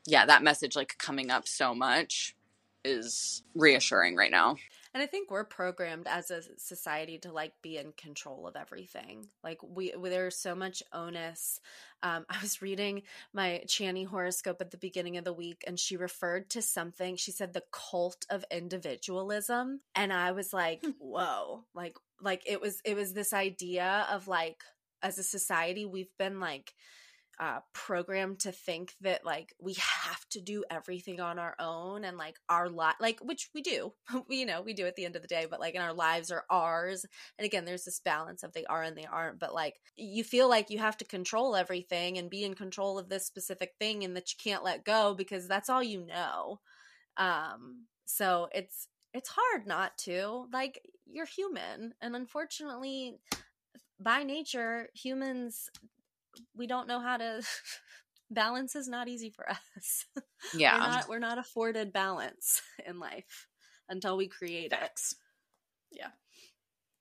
yeah, that message like coming up so much is reassuring right now. And I think we're programmed as a society to like be in control of everything. Like we, there's so much onus. Um, I was reading my Chani horoscope at the beginning of the week, and she referred to something. She said the cult of individualism, and I was like, Hmm. whoa! Like, like it was it was this idea of like as a society we've been like uh, programmed to think that like we have to do everything on our own and like our lot like which we do we, you know we do at the end of the day but like in our lives are ours. And again there's this balance of they are and they aren't but like you feel like you have to control everything and be in control of this specific thing and that you can't let go because that's all you know. Um so it's it's hard not to. Like you're human and unfortunately by nature humans we don't know how to balance is not easy for us Yeah. we're not we're not afforded balance in life until we create it Yeah.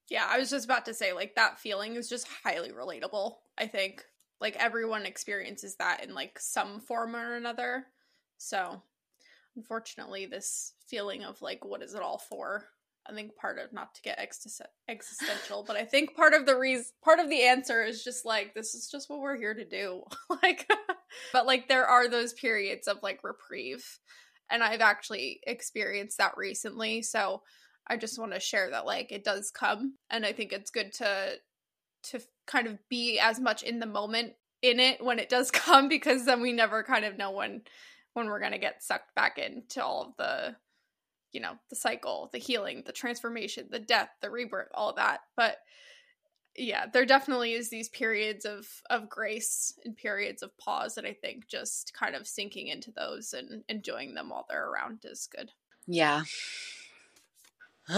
Yeah, I was just about to say, like, that feeling is just highly relatable. I think, like, everyone experiences that in, like, some form or another. So, unfortunately, this feeling of, like, what is it all for? I think part of, not to get exis- existential, but I think part of the reason, part of the answer is just, like, this is just what we're here to do. like, but, like, there are those periods of, like, reprieve. And I've actually experienced that recently. So, I just want to share that like it does come and I think it's good to to kind of be as much in the moment in it when it does come because then we never kind of know when when we're to get sucked back into all of the you know, the cycle, the healing, the transformation, the death, the rebirth, all that. But yeah, there definitely is these periods of of grace and periods of pause that I think just kind of sinking into those and enjoying them while they're around is good. Yeah. so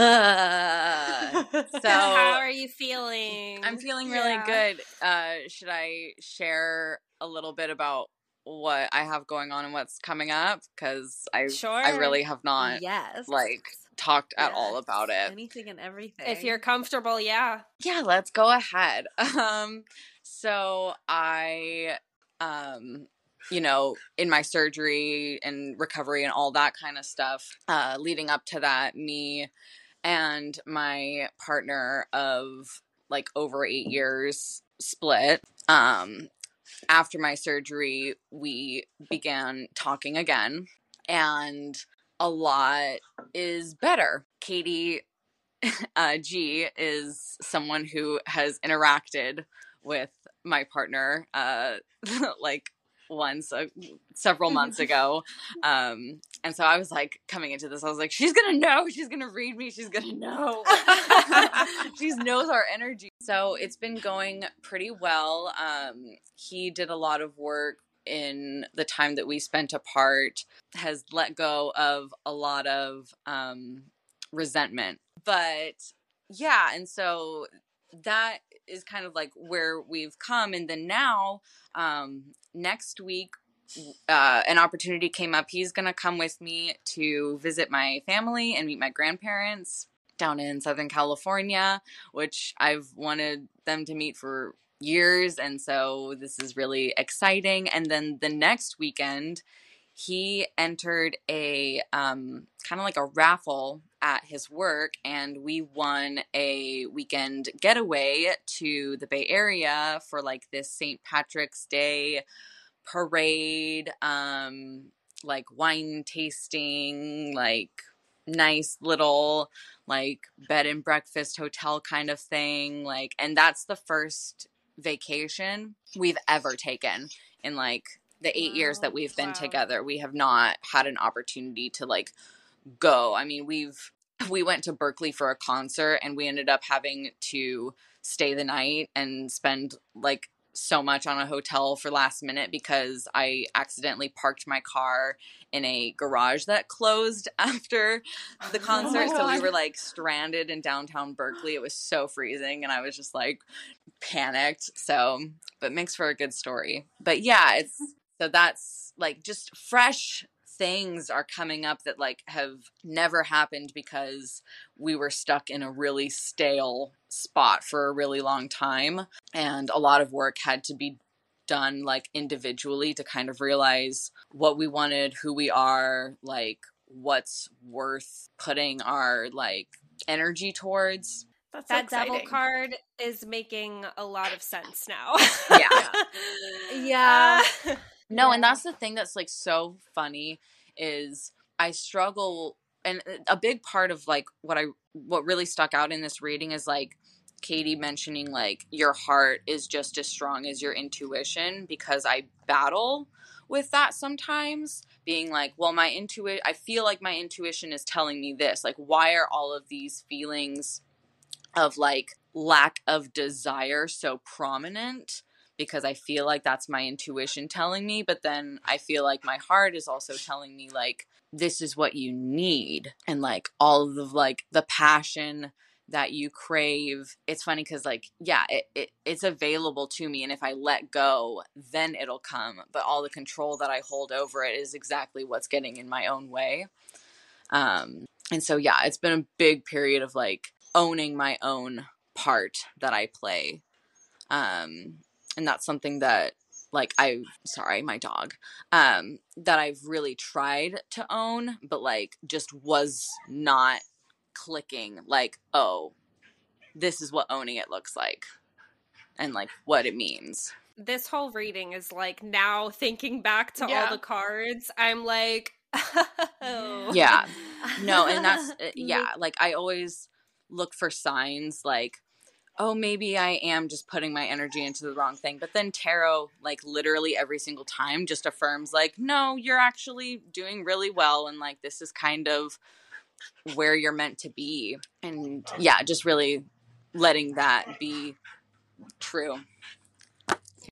How are you feeling? I'm feeling really Yeah. good. Uh, should I share a little bit about what I have going on and what's coming up? Because I I really have not yes like talked at all about it. anything and everything if you're comfortable, yeah. Yeah, let's go ahead. Um, so I, um, you know, in my surgery and recovery and all that kind of stuff, uh, leading up to that, me and my partner of like over eight years split. Um, after my surgery, we began talking again, and a lot is better. Katie uh, G is someone who has interacted with my partner uh, like once uh, several months ago. Um, and so I was like, coming into this, I was like, she's gonna know, she's gonna read me, she's gonna know. she knows our energy. So it's been going pretty well. Um, he did a lot of work in the time that we spent apart, has let go of a lot of um, resentment. But yeah, and so that is kind of like where we've come. And then now, um, next week, uh, an opportunity came up. He's going to come with me to visit my family and meet my grandparents down in Southern California, which I've wanted them to meet for years. And so this is really exciting. And then the next weekend, he entered a um, kind of like a raffle at his work, and we won a weekend getaway to the Bay Area for like this St. Patrick's Day parade, um, like wine tasting, like nice little like bed and breakfast hotel kind of thing like and that's the first vacation we've ever taken in like the eight years that oh, we've been Wow. together we have not had an opportunity to like go i mean we've we went to berkeley for a concert and we ended up having to stay the night and spend like so much on a hotel for last minute because I accidentally parked my car in a garage that closed after the oh concert. Oh so we were like stranded in downtown Berkeley. It was so freezing and I was just like panicked. So, but makes for a good story. But yeah, it's so that's like just fresh things are coming up that like have never happened because we were stuck in a really stale spot for a really long time and a lot of work had to be done like individually to kind of realize what we wanted who we are like what's worth putting our like energy towards That's that exciting. devil card is making a lot of sense now. Yeah. Yeah. Uh, No, and that's the thing that's like so funny is I struggle and uh, a big part of like what I what really stuck out in this reading is like Katie mentioning like your heart is just as strong as your intuition because I battle with that sometimes being like well my intuition I feel like my intuition is telling me this like why are all of these feelings of like lack of desire so prominent because I feel like that's my intuition telling me, but then I feel like my heart is also telling me like this is what you need and like all of like the passion that you crave. It's funny cuz like yeah, it, it it's available to me and if I let go, then it'll come, but all the control that I hold over it is exactly what's getting in my own way. Um and so yeah, it's been a big period of like owning my own part that I play. Um and that's something that like I sorry, my dog. Um that I've really tried to own but like just was not clicking like, oh, this is what owning it looks like and like what it means. this whole reading is like now thinking back to Yeah. all the cards, I'm like, oh. Yeah. No, and that's uh, yeah, like I always look for signs like oh maybe I am just putting my energy into the wrong thing. But then tarot like literally every single time just affirms like no, you're actually doing really well and like this is kind of where you're meant to be. And yeah, just really letting that be true.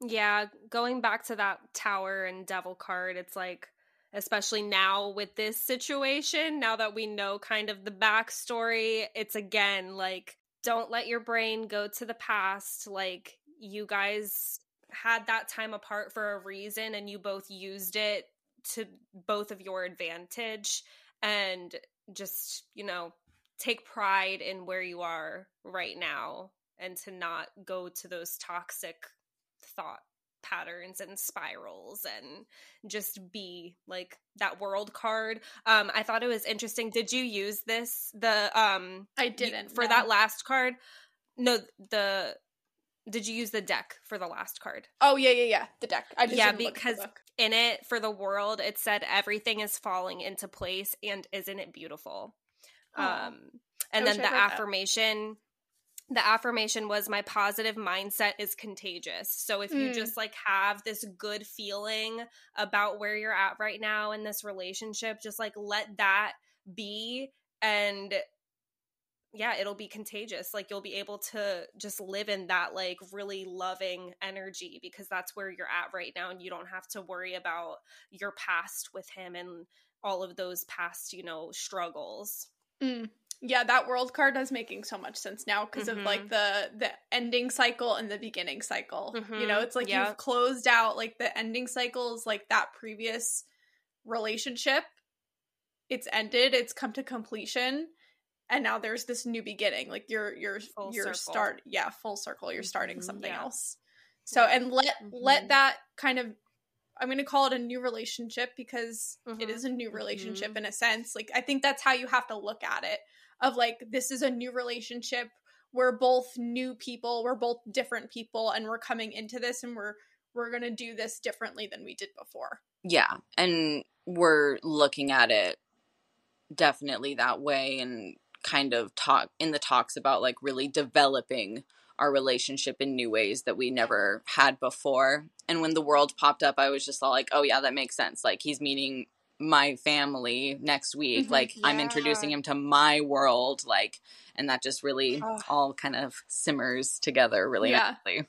Yeah, going back to that tower and devil card, it's like, especially now with this situation, now that we know kind of the backstory, it's again like, don't let your brain go to the past. Like, you guys had that time apart for a reason and you both used it to both of your advantage and just, you know, take pride in where you are right now and to not go to those toxic thought patterns and spirals and just be like that world card um i thought it was interesting did you use this the um I didn't for no. that last card no the did you use the deck for the last card Oh yeah, yeah, yeah. The deck. I just Yeah, didn't look at the because in it for the world it said everything is falling into place and isn't it beautiful Aw. um and I then the affirmation the affirmation was my positive mindset is contagious so if you Mm. just like have this good feeling about where you're at right now in this relationship just like let that be and yeah it'll be contagious like you'll be able to just live in that like really loving energy because that's where you're at right now and you don't have to worry about your past with him and all of those past you know struggles Mm. Yeah, that world card is making so much sense now because of like the the ending cycle and the beginning cycle. You know, Mhm. it's like Yeah. you've closed out like the ending cycle is like that previous relationship. It's ended, it's come to completion, and now there's this new beginning. Like you're you're Full you're circle. start yeah, full circle. You're starting Mhm. something Yeah. else. So and let let Mhm. that kind of I'm going to call it a new relationship because it is a new relationship in a sense. Like I think that's how you have to look at it. Of like this is a new relationship. We're both new people. We're both different people and we're coming into this and we're we're going to do this differently than we did before. Yeah, and we're looking at it definitely that way and kind of talk in the talks about like really developing our relationship in new ways that we never had before. And when the world popped up, I was just all like, "Oh yeah, that makes sense. Like he's meeting my family next week. Mhm. Like I'm introducing him to my world like and that just really Ugh. all kind of simmers together really Yeah. nicely.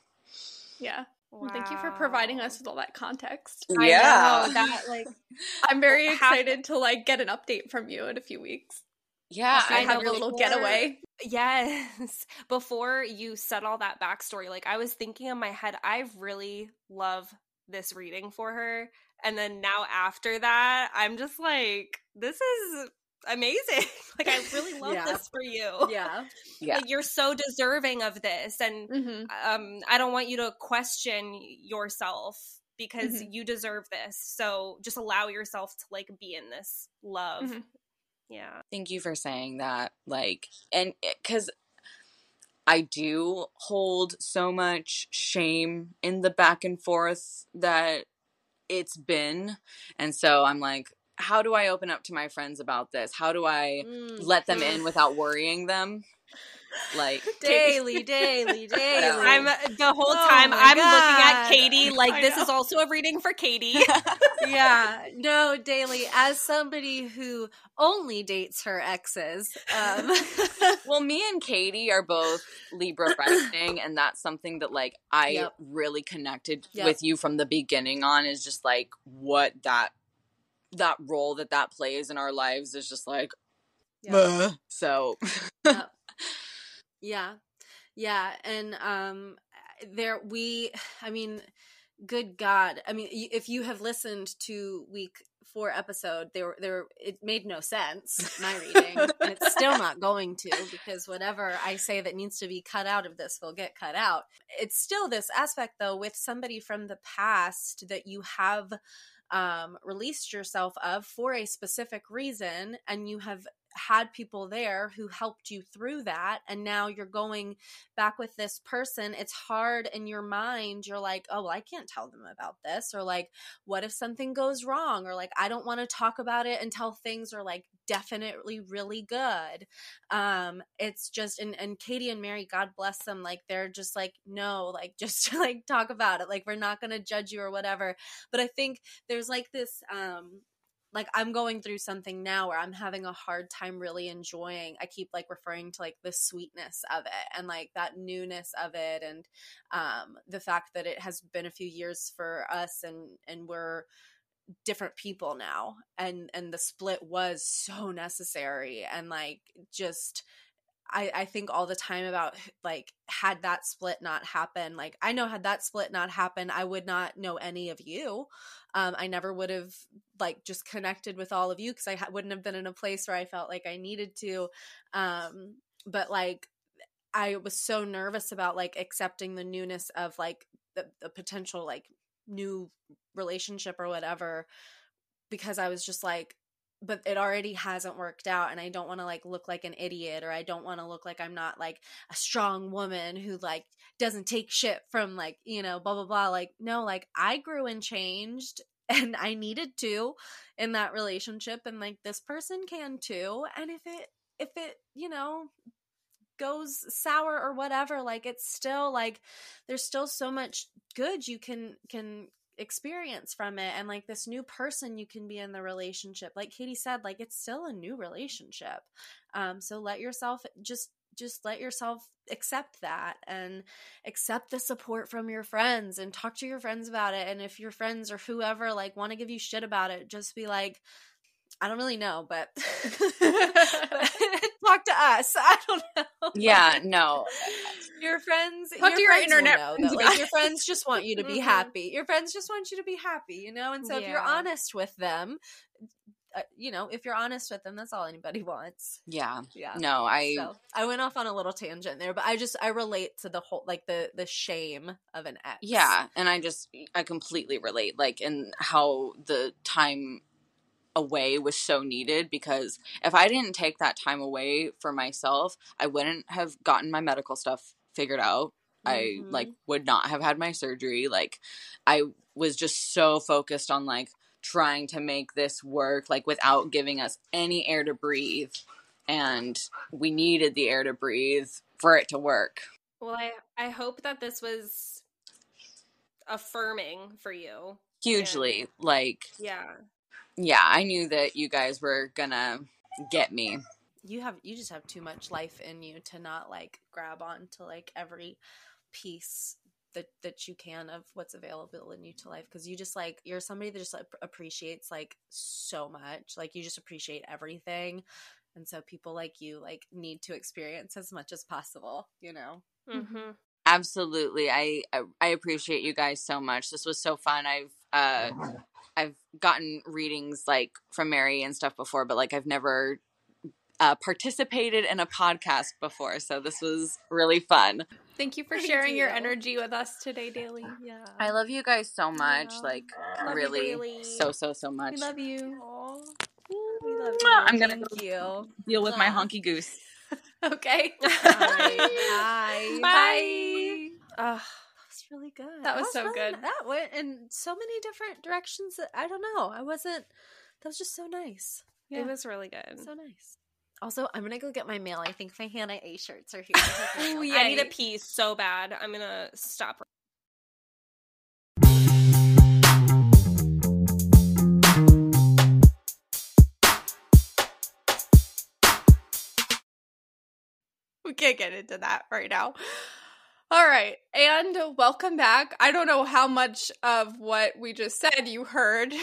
Yeah. Well, thank you for providing us with all that context. I Yeah. know, that like I'm very excited to like get an update from you in a few weeks. Yeah. I have know, your little before- getaway. Yes. Before you said all that backstory, like I was thinking in my head, I really love this reading for her. And then now after that, I'm just like, this is amazing. like I really love Yeah. this for you. Yeah. Yeah. Like you're so deserving of this. And Mm-hmm. um I don't want you to question yourself because Mhm. you deserve this. So just allow yourself to like be in this love. Mhm. Yeah. Thank you for saying that. Like, and because I do hold so much shame in the back and forth that it's been. And so I'm like, how do I open up to my friends about this? How do I Mm. let them in without worrying them? Like, Dailey, Dailey, Dailey. I'm the whole Oh time my I'm looking at Katie like I this know. is also a reading for Katie. yeah, no, Dailey. As somebody who only dates her exes, um, well, me and Katie are both Libra rising, and that's something that like I Yep. really connected Yep. with you from the beginning on is just like what that that role that that plays in our lives is just like Yeah. So Yep. Yeah, yeah, and um, there we. I mean, good God! I mean, if you have listened to week four episode, there, there, it made no sense my reading, and it's still not going to because whatever I say that needs to be cut out of this will get cut out. It's still this aspect though with somebody from the past that you have um, released yourself of for a specific reason, and you have had people there who helped you through that and now you're going back with this person it's hard in your mind you're like oh well, i can't tell them about this or like what if something goes wrong? or like i don't want to talk about it until things are like definitely really good. Um it's just and, and katie and mary god bless them like they're just like no like just like talk about it like we're not gonna judge you or whatever. But i think there's like this um like I'm going through something now where I'm having a hard time really enjoying. I keep like referring to like the sweetness of it and like that newness of it and um the fact that it has been a few years for us and and we're different people now and and the split was so necessary and like just I, I think all the time about like had that split not happen like i know had that split not happen i would not know any of you. Um, i never would have like just connected with all of you because i ha- wouldn't have been in a place where i felt like i needed to. Um, but like i was so nervous about like accepting the newness of like the, the potential like new relationship or whatever because i was just like but it already hasn't worked out and i don't want to like look like an idiot or i don't want to look like i'm not like a strong woman who like doesn't take shit from like you know blah blah blah. Like no like i grew and changed and i needed to in that relationship and like this person can too and if it if it you know goes sour or whatever like it's still like there's still so much good you can can experience from it and like this new person you can be in the relationship. Like katie said like it's still a new relationship. Um so let yourself just just let yourself accept that and accept the support from your friends and talk to your friends about it. And if your friends or whoever like want to give you shit about it just be like i don't really know but talk to us. I don't know. Yeah no. Your friends Talk to your friends will internet know friends, that, like your friends just want you to be Mhm. happy. Your friends just want you to be happy you know? And so if you're honest with them uh, you know if you're honest with them that's all anybody wants. Yeah. Yeah. No i so i went off on a little tangent there but i just i relate to the whole like the the shame of an ex. Yeah and i just i completely relate like in how the time away was so needed because if i didn't take that time away for myself i wouldn't have gotten my medical stuff figured out i Mhm. like would not have had my surgery like i was just so focused on like trying to make this work like without giving us any air to breathe and we needed the air to breathe for it to work well, I I hope that this was affirming for you. hugely like Yeah. Yeah, I knew that you guys were gonna get me. you have you just have too much life in you to not like grab on to like every piece that that you can of what's available in you to life because you just like you're somebody that just like appreciates like so much like you just appreciate everything and so people like you like need to experience as much as possible you know Mm-hmm. Absolutely. I I appreciate you guys so much. This was so fun. I've uh I've gotten readings like from Mary and stuff before, but like I've never uh, participated in a podcast before, so this was really fun. Thank you for Thank sharing your energy with us today, Dailey. yeah I love you guys so much. Yeah. Like Love really Bailey. so so so much. We love you. we love you I'm gonna thank you deal with my honky goose. Okay. Bye. Bye. Bye. Ugh. That was really good. That was so really- good. That went in so many different directions that I don't know. I wasn't. That was just so nice. Yeah. It was really good. So nice. Also, I'm gonna go get my mail. I think my Hannah A shirts are here. Ooh, I need a yay. pee so bad. I'm gonna stop. Can't get into that right now. All right. And welcome back. I don't know how much of what we just said you heard.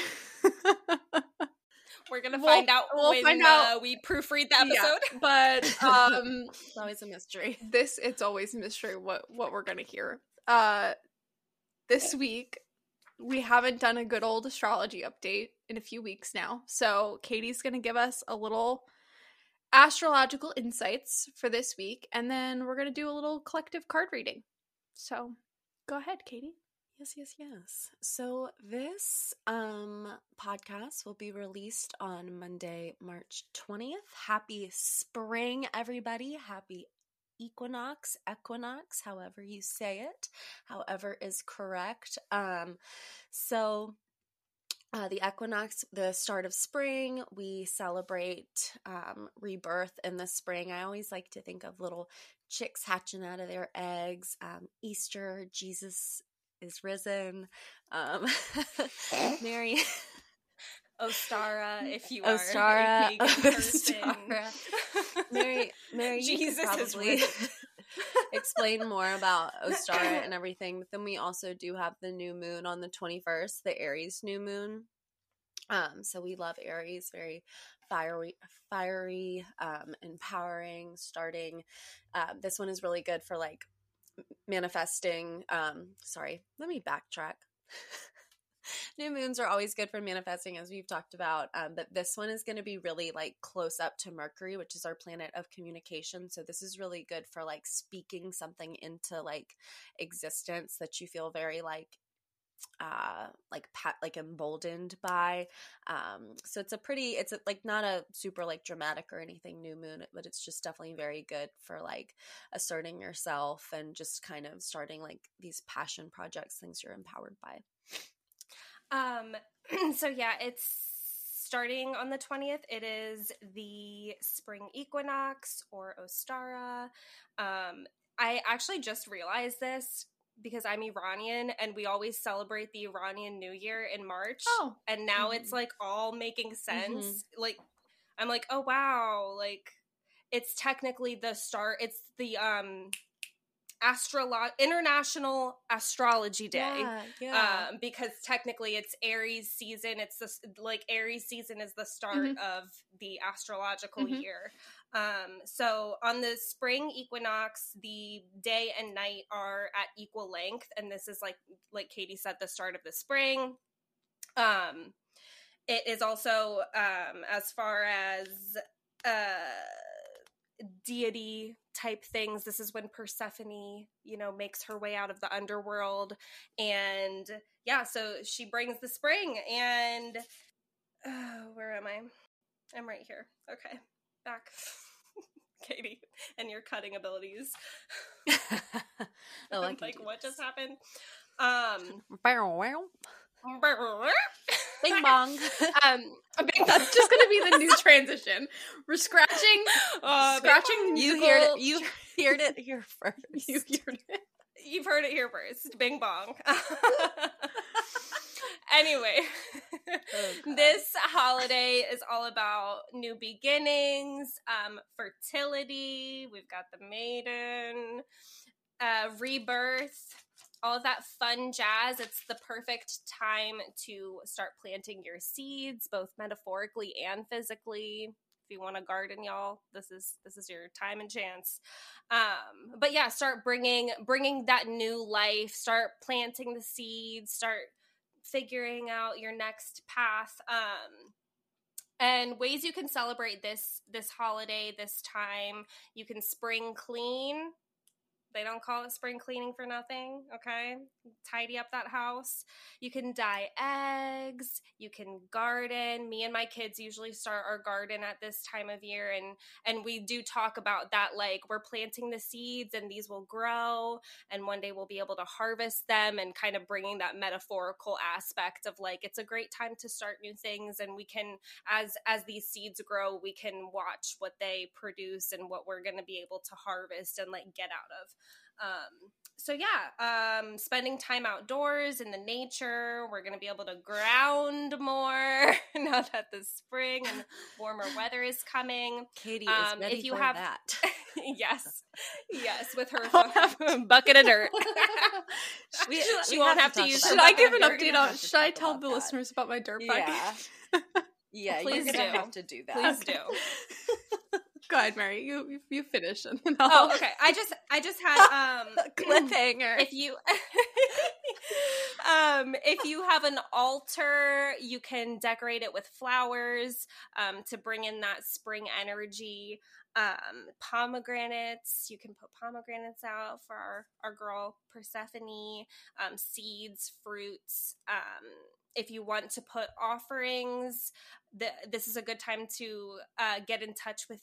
We're gonna We'll- find out we'll when find uh, out. we proofread the Yeah, episode. but um it's always a mystery. this it's always a mystery what what we're gonna hear uh this week we haven't done a good old astrology update in a few weeks now so katie's gonna give us a little astrological insights for this week and then we're gonna do a little collective card reading so go ahead katie Yes, yes, yes. So this um podcast will be released on Monday, March 20th. Happy spring, everybody. Happy equinox, equinox, however you say it, however is correct. Um so uh, the equinox, the start of spring, we celebrate um, rebirth in the spring. I always like to think of little chicks hatching out of their eggs. Um, Easter, Jesus is risen. Um, Mary Ostara, if you are Ostara, a pagan person. Ostara. Mary, Mary, you Jesus could is probably risen. Explain more about Ostara and everything. But then we also do have the new moon on the 21st, the Aries new moon. Um, so we love Aries, very fiery, fiery, um, empowering, starting. Um, this one is really good for like manifesting. Um, sorry, let me backtrack. New moons are always good for manifesting, as we've talked about. Um, but this one is going to be really like close up to Mercury, which is our planet of communication. So this is really good for like speaking something into like existence that you feel very like uh like pat like emboldened by um so it's a pretty it's a, like not a super like dramatic or anything new moon but it's just definitely very good for like asserting yourself and just kind of starting like these passion projects things you're empowered by Um, so yeah, it's starting on the 20th. It is the spring equinox or Ostara. Um, I actually just realized this because I'm Iranian and we always celebrate the Iranian New Year in March. oh And now Mhm. it's like all making sense. Mm-hmm. Like I'm like, "Oh wow, like it's technically the start. It's the um astrolo- International Astrology Day." yeah, yeah. um, because technically it's Aries season. It's the like Aries season is the start Mhm. of the astrological Mhm. year. Um, so on the spring equinox, the day and night are at equal length, and this is like like Katie said, the start of the spring. Um, it is also um, as far as uh deity type things. This is when persephone you know makes her way out of the underworld. And yeah so she brings the spring and uh, where am i? I'm right here. Okay back. Katie and your cutting abilities. I like, like what just happened? Um Bing bong. um think that's just gonna be the new transition we're scratching uh, scratching you heard it. You heard it here first. you heard it You've heard it here first. Bing bong. anyway, God. this holiday is all about new beginnings, um, fertility. We've got the maiden, uh, rebirth, all of that fun jazz. It's the perfect time to start planting your seeds, both metaphorically and physically. If you want to garden, y'all, this is this is your time and chance. Um, but yeah, start bringing bringing that new life. Start planting the seeds. Start figuring out your next path. Um, and ways you can celebrate this this holiday this time you can spring clean they don't call it spring cleaning for nothing, okay? Tidy up that house. You can dye eggs, you can garden. Me and my kids usually start our garden at this time of year and and we do talk about that like we're planting the seeds and these will grow and one day we'll be able to harvest them and kind of bringing that metaphorical aspect of like it's a great time to start new things and we can as as these seeds grow, we can watch what they produce and what we're going to be able to harvest and like get out of. Um, so yeah, um, spending time outdoors in the nature. We're gonna be able to ground more now that the spring and warmer weather is coming. Katie is Um, ready if you for have- that. yes, yes, with her bucket of dirt. We- she won't have have to to use. Should I give an bucket update on? Should I tell the that. listeners about my dirt bike? Yeah. Yeah, Please do. have to do that. Please do. Go ahead, Mary. You you, you finish, and then I'll. Oh, okay. I just I just had um Cliffhanger. if you um if you have an altar you can decorate it with flowers um to bring in that spring energy um pomegranates you can put pomegranates out for our, our girl persephone um seeds fruits um if you want to put offerings the, this is a good time to uh, get in touch with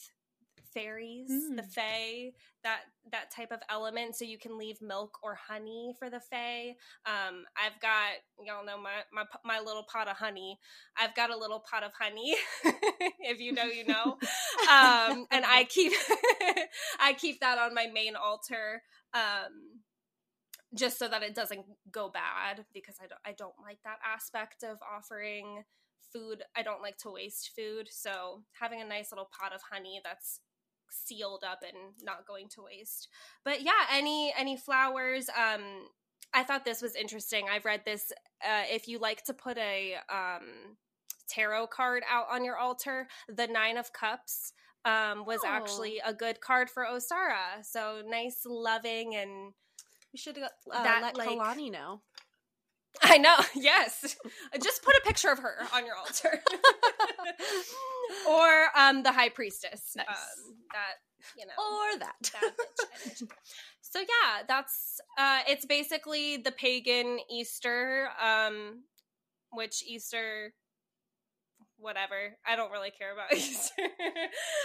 fairies the Mm. fae that that type of element. So you can leave milk or honey for the fae um i've got y'all know my my my little pot of honey. I've got a little pot of honey if you know you know. Um and i keep i keep that on my main altar um just so that it doesn't go bad because i don't i don't like that aspect of offering food. I don't like to waste food. So having a nice little pot of honey that's sealed up and not going to waste but yeah any any flowers um i thought this was interesting i've read this uh if you like to put a um tarot card out on your altar the nine of cups um was Oh. actually a good card for Ostara so nice loving and we should uh, that, let like- Kalani know. I know, yes. Just put a picture of her on your altar. or um the high priestess. Nice. Um, that, you know. Or that. bad bitch so yeah, that's uh it's basically the pagan Easter, um which Easter whatever. I don't really care about Easter.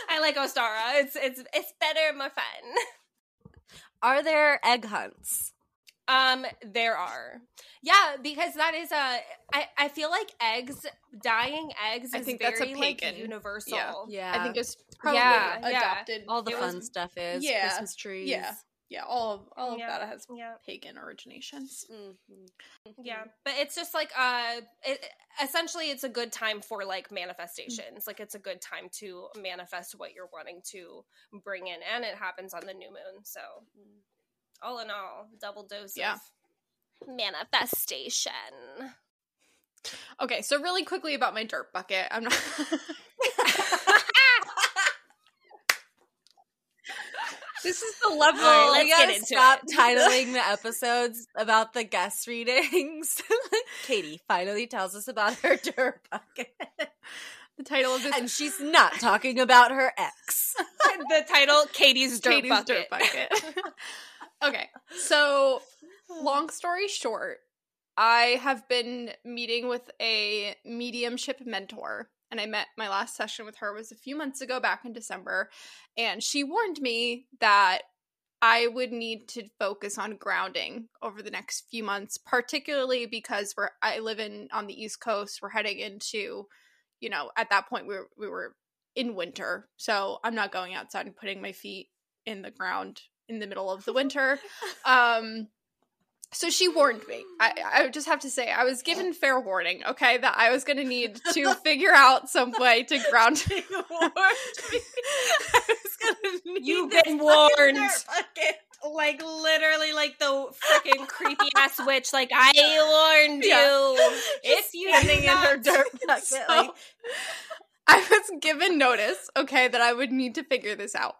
I like Ostara. It's it's it's better, more fun. Are there egg hunts? Um, there are. Yeah, because that is a. I I feel like eggs, dying eggs, is I think that's a very like pagan. universal. Yeah. Yeah. I think it's probably Yeah, yeah. adopted. all the it fun was- stuff is yeah, Christmas trees. yeah. Yeah, all of all of Yeah, that has yeah. pagan originations. Mhm. Yeah, but it's just like uh, it, essentially, it's a good time for like manifestations. Like it's a good time to manifest what you're wanting to bring in, and it happens on the new moon. So, all in all, double dose Yeah. of manifestation. Okay, so really quickly about my dirt bucket. I'm not. this is the level. All right, we let's gotta get into stop it. titling the episodes about the guest readings. Katie finally tells us about her dirt bucket, the title of this and she's not talking about her ex. the title: Katie's dirt Katie's bucket. dirt bucket. Okay, so long story short, I have been meeting with a mediumship mentor, and I met my last session with her was a few months ago, back in December, and she warned me that I would need to focus on grounding over the next few months, particularly because we're I live in on the East Coast. We're heading into, you know, at that point we were we were in winter, so I'm not going outside and putting my feet in the ground in the middle of the winter. Um, so she warned me. I, I just have to say, I was given fair warning, okay, that I was going to need to figure out some way to ground. I was gonna need You've been warned. bucket. like literally like the freaking creepy ass witch. Like I warned you. if you standing in her dirt bucket, So, like, I was given notice, okay, that I would need to figure this out.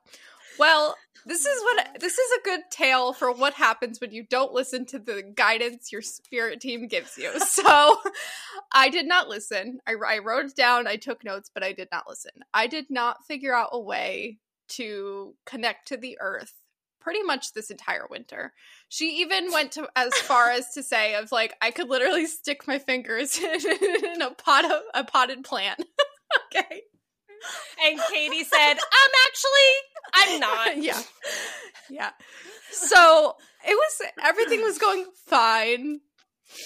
Well, this is what this is a good tale for what happens when you don't listen to the guidance your spirit team gives you. So, I did not listen. I, I wrote it down, I took notes, but I did not listen. I did not figure out a way to connect to the earth pretty much this entire winter. She even went to as far as to say of like I could literally stick my fingers in a pot of a potted plant. okay. And Katie said, "I'm actually, I'm not." yeah. Yeah. So it was everything was going fine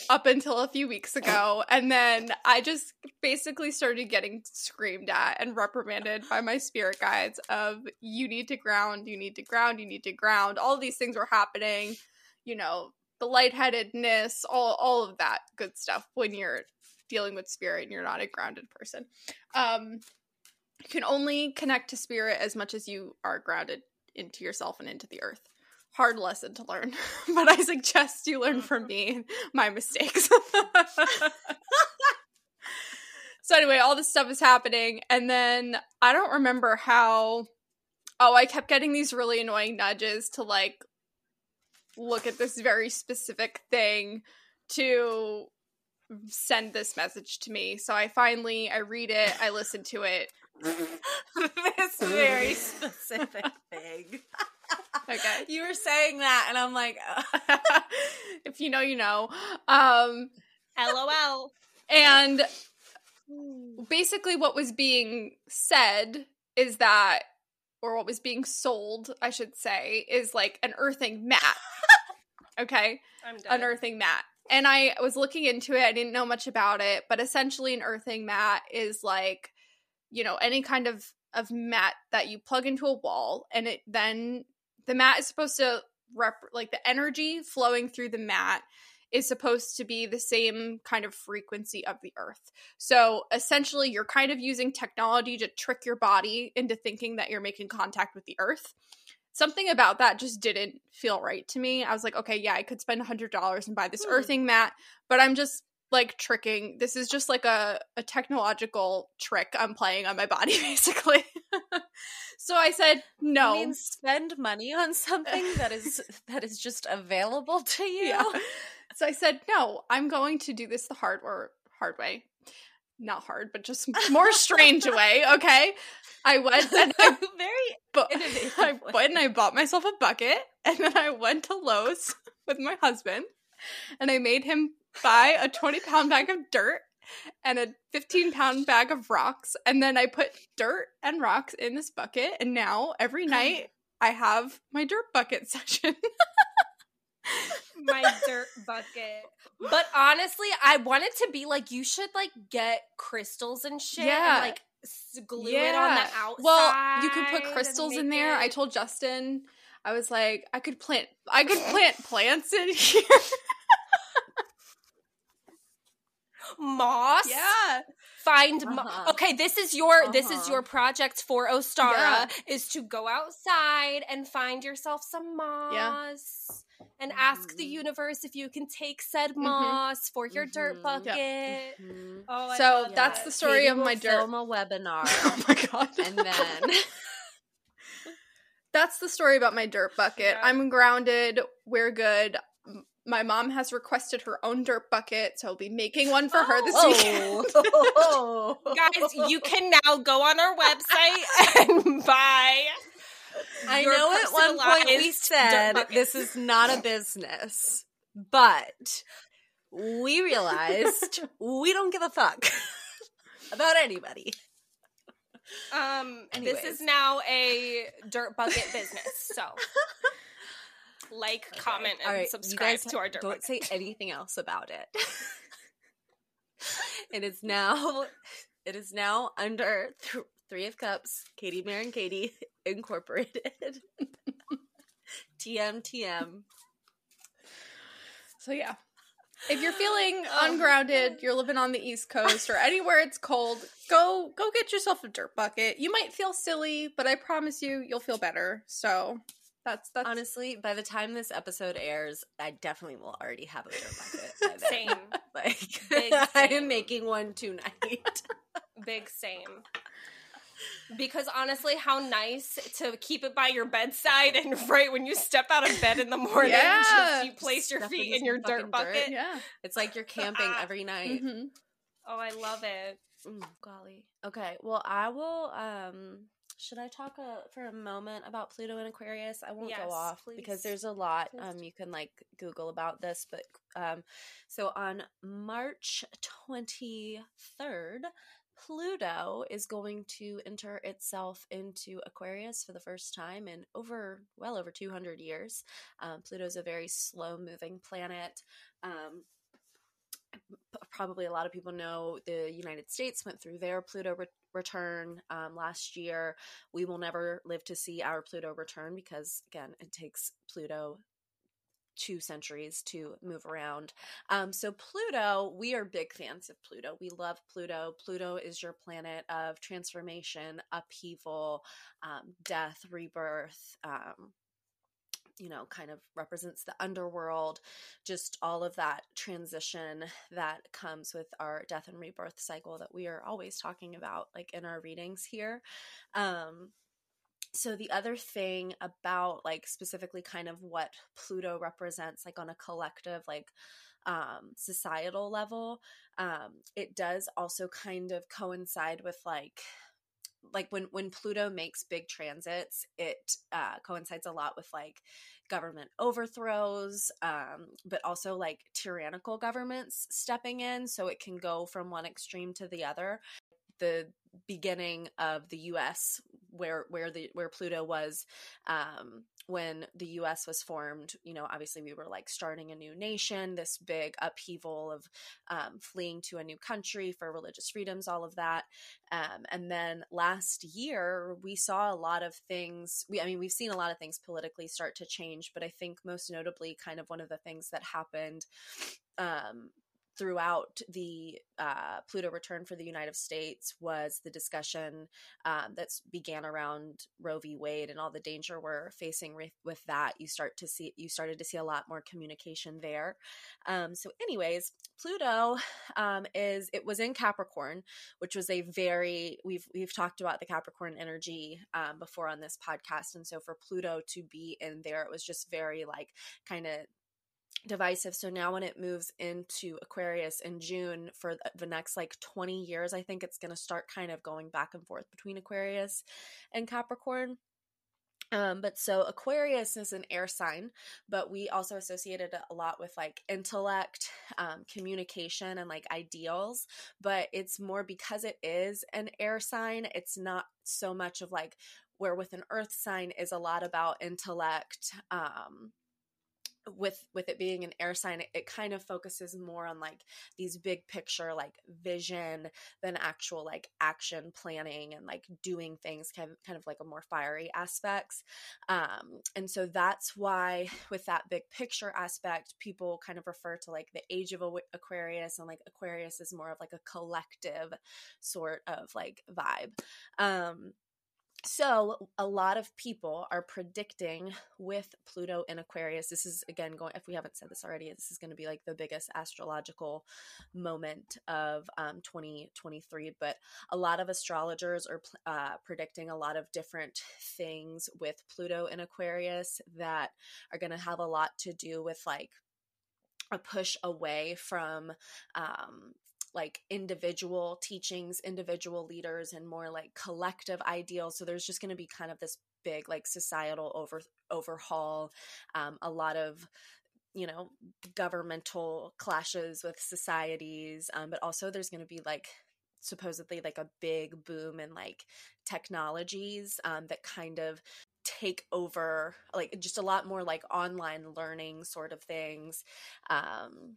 up until a few weeks ago. And then I just basically started getting screamed at and reprimanded by my spirit guides of you need to ground, you need to ground, you need to ground. All these things were happening, you know, the lightheadedness, all all of that good stuff when you're dealing with spirit and you're not a grounded person. Um you can only connect to spirit as much as you are grounded into yourself and into the earth. Hard lesson to learn, but I suggest you learn from mm-hmm. me and my mistakes. so, anyway, all this stuff is happening, and then I don't remember how. Oh, I kept getting these really annoying nudges to like look at this very specific thing to send this message to me. So I finally I read it, I listen to it. this very specific thing. Okay. You were saying that, and I'm like, if you know, you know. Um LOL. and basically what was being said is that or what was being sold, I should say, is like an earthing mat. okay? I'm done. Unearthing mat. And I was looking into it. I didn't know much about it, but essentially an earthing mat is like, you know, any kind of of mat that you plug into a wall and it then the mat is supposed to rep like the energy flowing through the mat is supposed to be the same kind of frequency of the earth. So essentially you're kind of using technology to trick your body into thinking that you're making contact with the earth something about that just didn't feel right to me. I was like, okay, yeah, I could spend a hundred dollars and buy this Hmm. earthing mat, but I'm just like tricking. This is just like a, a technological trick I'm playing on my body, basically. so I said no. I mean, spend money on something that is that is just available to you. yeah. So I said no. I'm going to do this the hard or hard way. Not hard, but just more strange way. Okay. I went and I very Innovative I went and I bought myself a bucket, and then I went to Lowe's with my husband, and I made him buy a twenty pound bag of dirt and a fifteen pound bag of rocks, and then I put dirt and rocks in this bucket, and now every night I have my dirt bucket session. my dirt bucket. But honestly, I wanted to be like, you should like get crystals and shit. Yeah. And, like glue it on the outside. Well, you could put crystals in there. I told Justin, I was like, I could plant, I could plant plants in here. moss. yeah. Find Uh-huh. okay. This is your this is Uh-huh. your project for Ostara Yeah. is to go outside and find yourself some moss and ask the Mhm. universe if you can take said Mhm. moss for your dirt Mhm. bucket. Yep. Mhm. Oh, I So love that's that. the story Katie of my dirt. film a webinar, oh my god. and then That's the story about my dirt bucket. Yeah. I'm grounded. We're good. My mom has requested her own dirt bucket, so I'll be making one for her this weekend. Oh. guys you can now go on our website and buy I your know at one point we said this is not a business, but we realized we don't give a fuck about anybody. um this is now a dirt bucket business so like comment and right, subscribe to our dirt don't bucket say anything else about it. it is now it is now under th- Three of Cups, Katie Mare and Katie Incorporated. TM TM. So yeah. If you're feeling Oh. ungrounded, you're living on the East Coast or anywhere it's cold, go go get yourself a dirt bucket. You might feel silly, but I promise you you'll feel better. So That's that's Honestly, by the time this episode airs, I definitely will already have a dirt bucket. Same. Like Big I am making one tonight. Big same. Because honestly, how nice to keep it by your bedside and right when you step out of bed in the morning, Yeah. just you place Just your feet in in your dirt bucket. dirt. yeah. it's like you're camping every night. hmm Oh, I love it. Mm, golly. Okay. Well, I will. Um, should I talk uh for a moment about Pluto and Aquarius? I won't Yes, go off please. because there's a lot. Um, you can like Google about this, but um, so on March twenty third. Pluto is going to enter itself into Aquarius for the first time in over, well over 200 years. Um, Pluto is a very slow moving planet. Um, probably a lot of people know the United States went through their Pluto re- return um, last year. We will never live to see our Pluto return because, again, it takes Pluto two centuries to move around. Um, so, Pluto, we are big fans of Pluto. We love Pluto. Pluto is your planet of transformation, upheaval, um, death, rebirth. Um, you know, kind of represents the underworld, just all of that transition that comes with our death and rebirth cycle that we are always talking about, like in our readings here. Um, so the other thing about like specifically kind of what Pluto represents, like on a collective, like um societal level um it does also kind of coincide with like like when when pluto makes big transits it uh coincides a lot with like government overthrows um but also like tyrannical governments stepping in so it can go from one extreme to the other. The beginning of the US where where the where Pluto was um when the US was formed you know obviously we were like starting a new nation this big upheaval of um, fleeing to a new country for religious freedoms all of that. Um, and then last year we saw a lot of things we I mean we've seen a lot of things politically start to change but I think most notably kind of one of the things that happened um throughout the uh, Pluto return for the United States was the discussion um, that began around Roe v. Wade and all the danger we're facing with, with that. You start to see you started to see a lot more communication there. Um, so, anyways, Pluto um, is it was in Capricorn, which was a very we've we've talked about the Capricorn energy um, before on this podcast, and so for Pluto to be in there, it was just very like kind of divisive. So now when it moves into Aquarius in June for the- next like 20 years, I think it's going to start kind of going back and forth between Aquarius and Capricorn. Um, but so Aquarius is an air sign, but we also associated it a lot with like intellect, um, communication, and like ideals. But it's more because it is an air sign, it's not so much of like where with an earth sign is a lot about intellect, um, with with it being an air sign it, it kind of focuses more on like these big picture like vision than actual like action planning and like doing things kind of, kind of like a more fiery aspects. Um and so that's why with that big picture aspect people kind of refer to like the age of aquarius and like aquarius is more of like a collective sort of like vibe. Um so, a lot of people are predicting with Pluto in Aquarius. This is again going, if we haven't said this already, this is going to be like the biggest astrological moment of um, 2023. But a lot of astrologers are uh, predicting a lot of different things with Pluto in Aquarius that are going to have a lot to do with like a push away from um, like individual teachings, individual leaders, and more like collective ideals. So there's just going to be kind of this big like societal over overhaul, um, a lot of you know governmental clashes with societies, um, but also there's going to be like supposedly like a big boom in like technologies um, that kind of take over like just a lot more like online learning sort of things um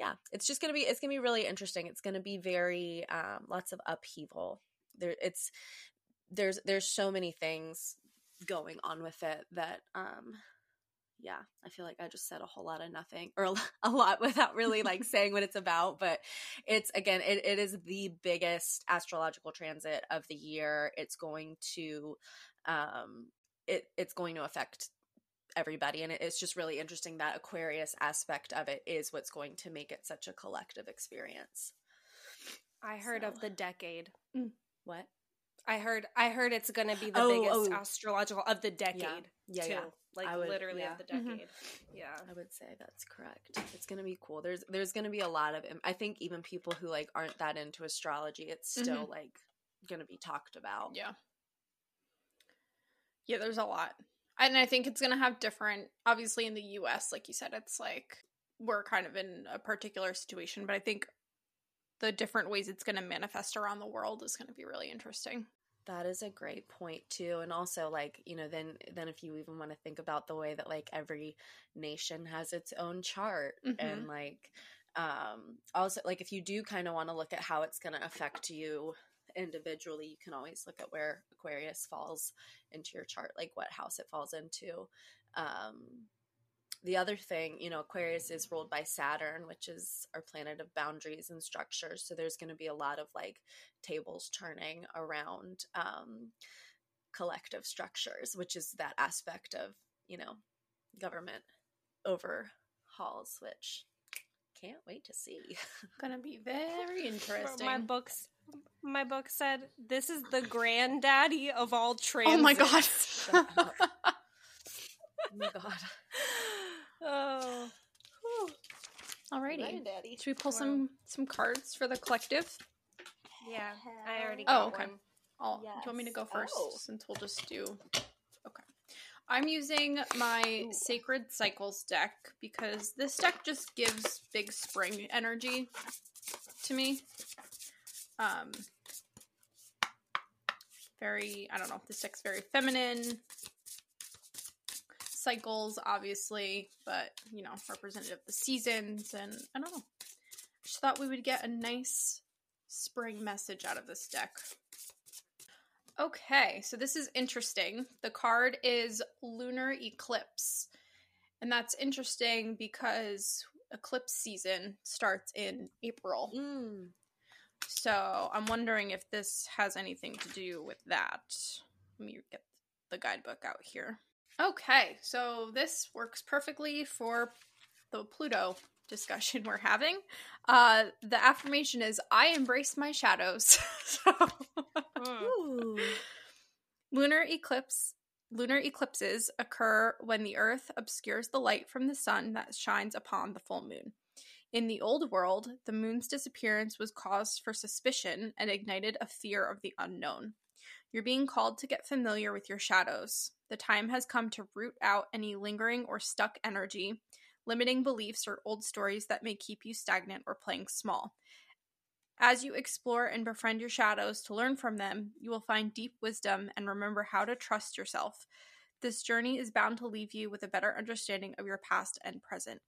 yeah it's just gonna be it's gonna be really interesting it's gonna be very um lots of upheaval. There it's there's there's so many things going on with it that um yeah i feel like i just said a whole lot of nothing or a lot without really like saying what it's about but it's again it, it is the biggest astrological transit of the year. It's going to um it it's going to affect everybody and it's just really interesting that aquarius aspect of it is what's going to make it such a collective experience I heard So- of the decade. what I heard I heard it's gonna be the Oh, biggest oh. astrological of the decade. yeah too. yeah Like would- literally yeah. of the Mhm. decade. Yeah. I would say that's correct. It's gonna be cool. There's there's gonna be a lot of. I think even people who like aren't that into astrology, it's still like gonna be talked about. Yeah. Yeah, there's a lot. And I think it's going to have different, obviously, in the US, like you said, it's like we're kind of in a particular situation, but I think the different ways it's going to manifest around the world is going to be really interesting. That is a great point too, and also like you know, then then if you even want to think about the way that like every nation has its own chart, Mhm. and like um also like if you do kind of want to look at how it's going to affect you individually, you can always look at where Aquarius falls into your chart, like what house it falls into. Um, the other thing, you know, Aquarius is ruled by Saturn, which is our planet of boundaries and structures. So there's going to be a lot of like tables turning around um, collective structures, which is that aspect of, you know, government overhauls, which can't wait to see. Going to be very interesting. My books my book said this is the granddaddy of all trans. oh my god. Shut up. oh my god. oh. Alrighty. Daddy. Should we pull Wow. some some cards for the collective? Yeah. I already Oh, okay. one. I'll, Do you want me to go first Oh. since we'll just do. Okay. I'm using my Ooh. Sacred Cycles deck because this deck just gives big spring energy to me. Um, very, I don't know, if this deck's very feminine. Cycles, obviously, but you know, representative of the seasons, and I don't know. Just thought we would get a nice spring message out of this deck. Okay, so this is interesting. The card is Lunar Eclipse. And that's interesting because eclipse season starts in April. Mm. So I'm wondering if this has anything to do with that. Let me get the guidebook out here. Okay, so this works perfectly for the Pluto discussion we're having. Uh, the affirmation is I embrace my shadows. so Mm. Ooh. Lunar eclipse lunar eclipses occur when the earth obscures the light from the sun that shines upon the full moon. In the old world, the moon's disappearance was cause for suspicion and ignited a fear of the unknown. You're being called to get familiar with your shadows. The time has come to root out any lingering or stuck energy, limiting beliefs or old stories that may keep you stagnant or playing small. As you explore and befriend your shadows to learn from them, you will find deep wisdom and remember how to trust yourself. This journey is bound to leave you with a better understanding of your past and present.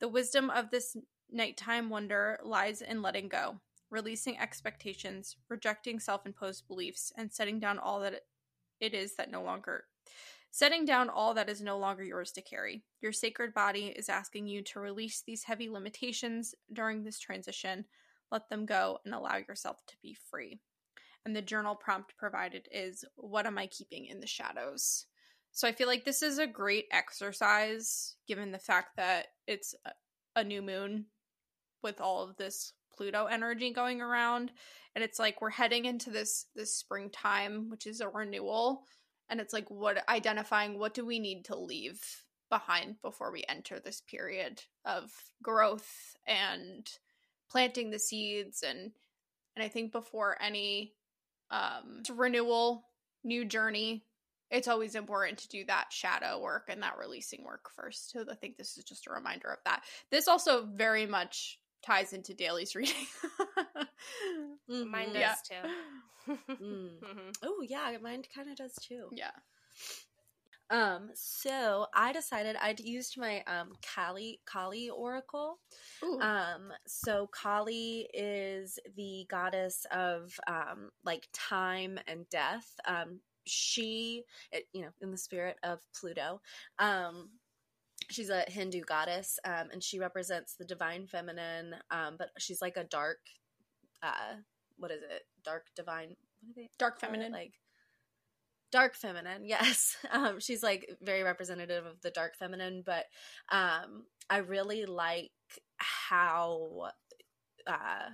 The wisdom of this nighttime wonder lies in letting go, releasing expectations, rejecting self imposed beliefs, and setting down all that it is that no longer. Setting down all that is no longer yours to carry. Your sacred body is asking you to release these heavy limitations during this transition let them go and allow yourself to be free. And the journal prompt provided is What am I keeping in the shadows? So I feel like this is a great exercise given the fact that it's a- a new moon with all of this Pluto energy going around and it's like we're heading into this this springtime which is a renewal and it's like what identifying what do we need to leave behind before we enter this period of growth and planting the seeds and and I think before any um renewal, new journey, it's always important to do that shadow work and that releasing work first. So I think this is just a reminder of that. This also very much ties into Dailey's reading. Mine Mhm. does Yeah. too. Mm. Mhm. Oh yeah, mine kind of does too. yeah. Um, so I decided I'd used my um Kali Kali oracle. Ooh. Um, so Kali is the goddess of um like time and death. Um, she, it, you know, in the spirit of Pluto. Um, she's a Hindu goddess, um, and she represents the divine feminine. Um, but she's like a dark, uh, what is it? Dark divine. What do they Dark feminine. like dark feminine yes um she's like very representative of the dark feminine but um i really like how uh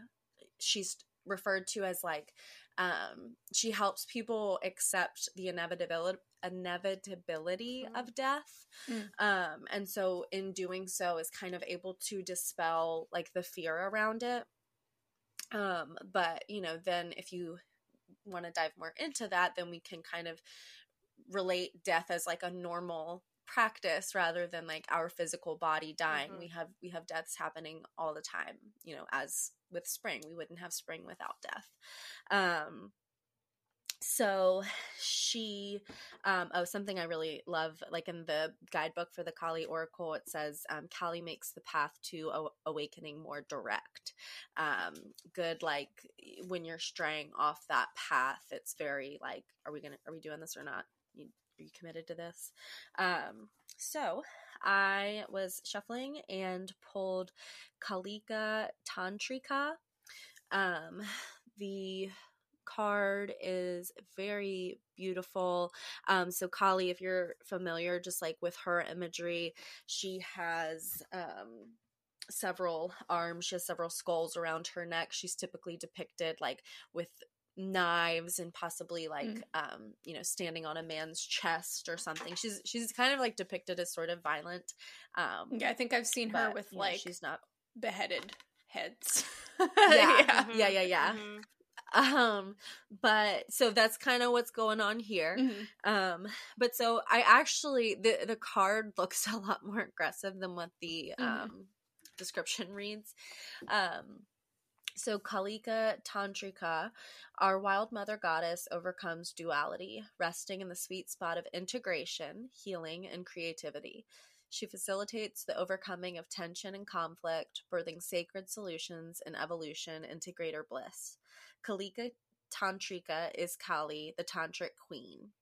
she's referred to as like um she helps people accept the inevitability inevitability Mm. of death Mm. um and so in doing so is kind of able to dispel like the fear around it um but you know then if you want to dive more into that then we can kind of relate death as like a normal practice rather than like our physical body dying Mhm. we have we have deaths happening all the time you know as with spring. We wouldn't have spring without death. Um so she um oh something i really love like in the guidebook for the kali oracle it says um kali makes the path to a- awakening more direct. Um good like when you're straying off that path it's very like are we gonna are we doing this or not? You, are you committed to this? Um so i was shuffling and pulled kalika tantrika. Um the card is very beautiful. Um so kali if you're familiar just like with her imagery she has um several arms. She has several skulls around her neck. She's typically depicted like with knives and possibly like Mm. um you know standing on a man's chest or something she's she's kind of like depicted as sort of violent um Yeah, I think I've seen her but, with you know, like she's not beheaded heads. Yeah. yeah. Yeah, yeah, yeah. Mhm. um but so that's kind of what's going on here Mhm. um but so i actually the the card looks a lot more aggressive than what the Mhm. um description reads um so kalika tantrika our wild mother goddess overcomes duality resting in the sweet spot of integration healing and creativity she facilitates the overcoming of tension and conflict birthing sacred solutions and evolution into greater bliss kalika Tantrika is Kali, the tantric queen.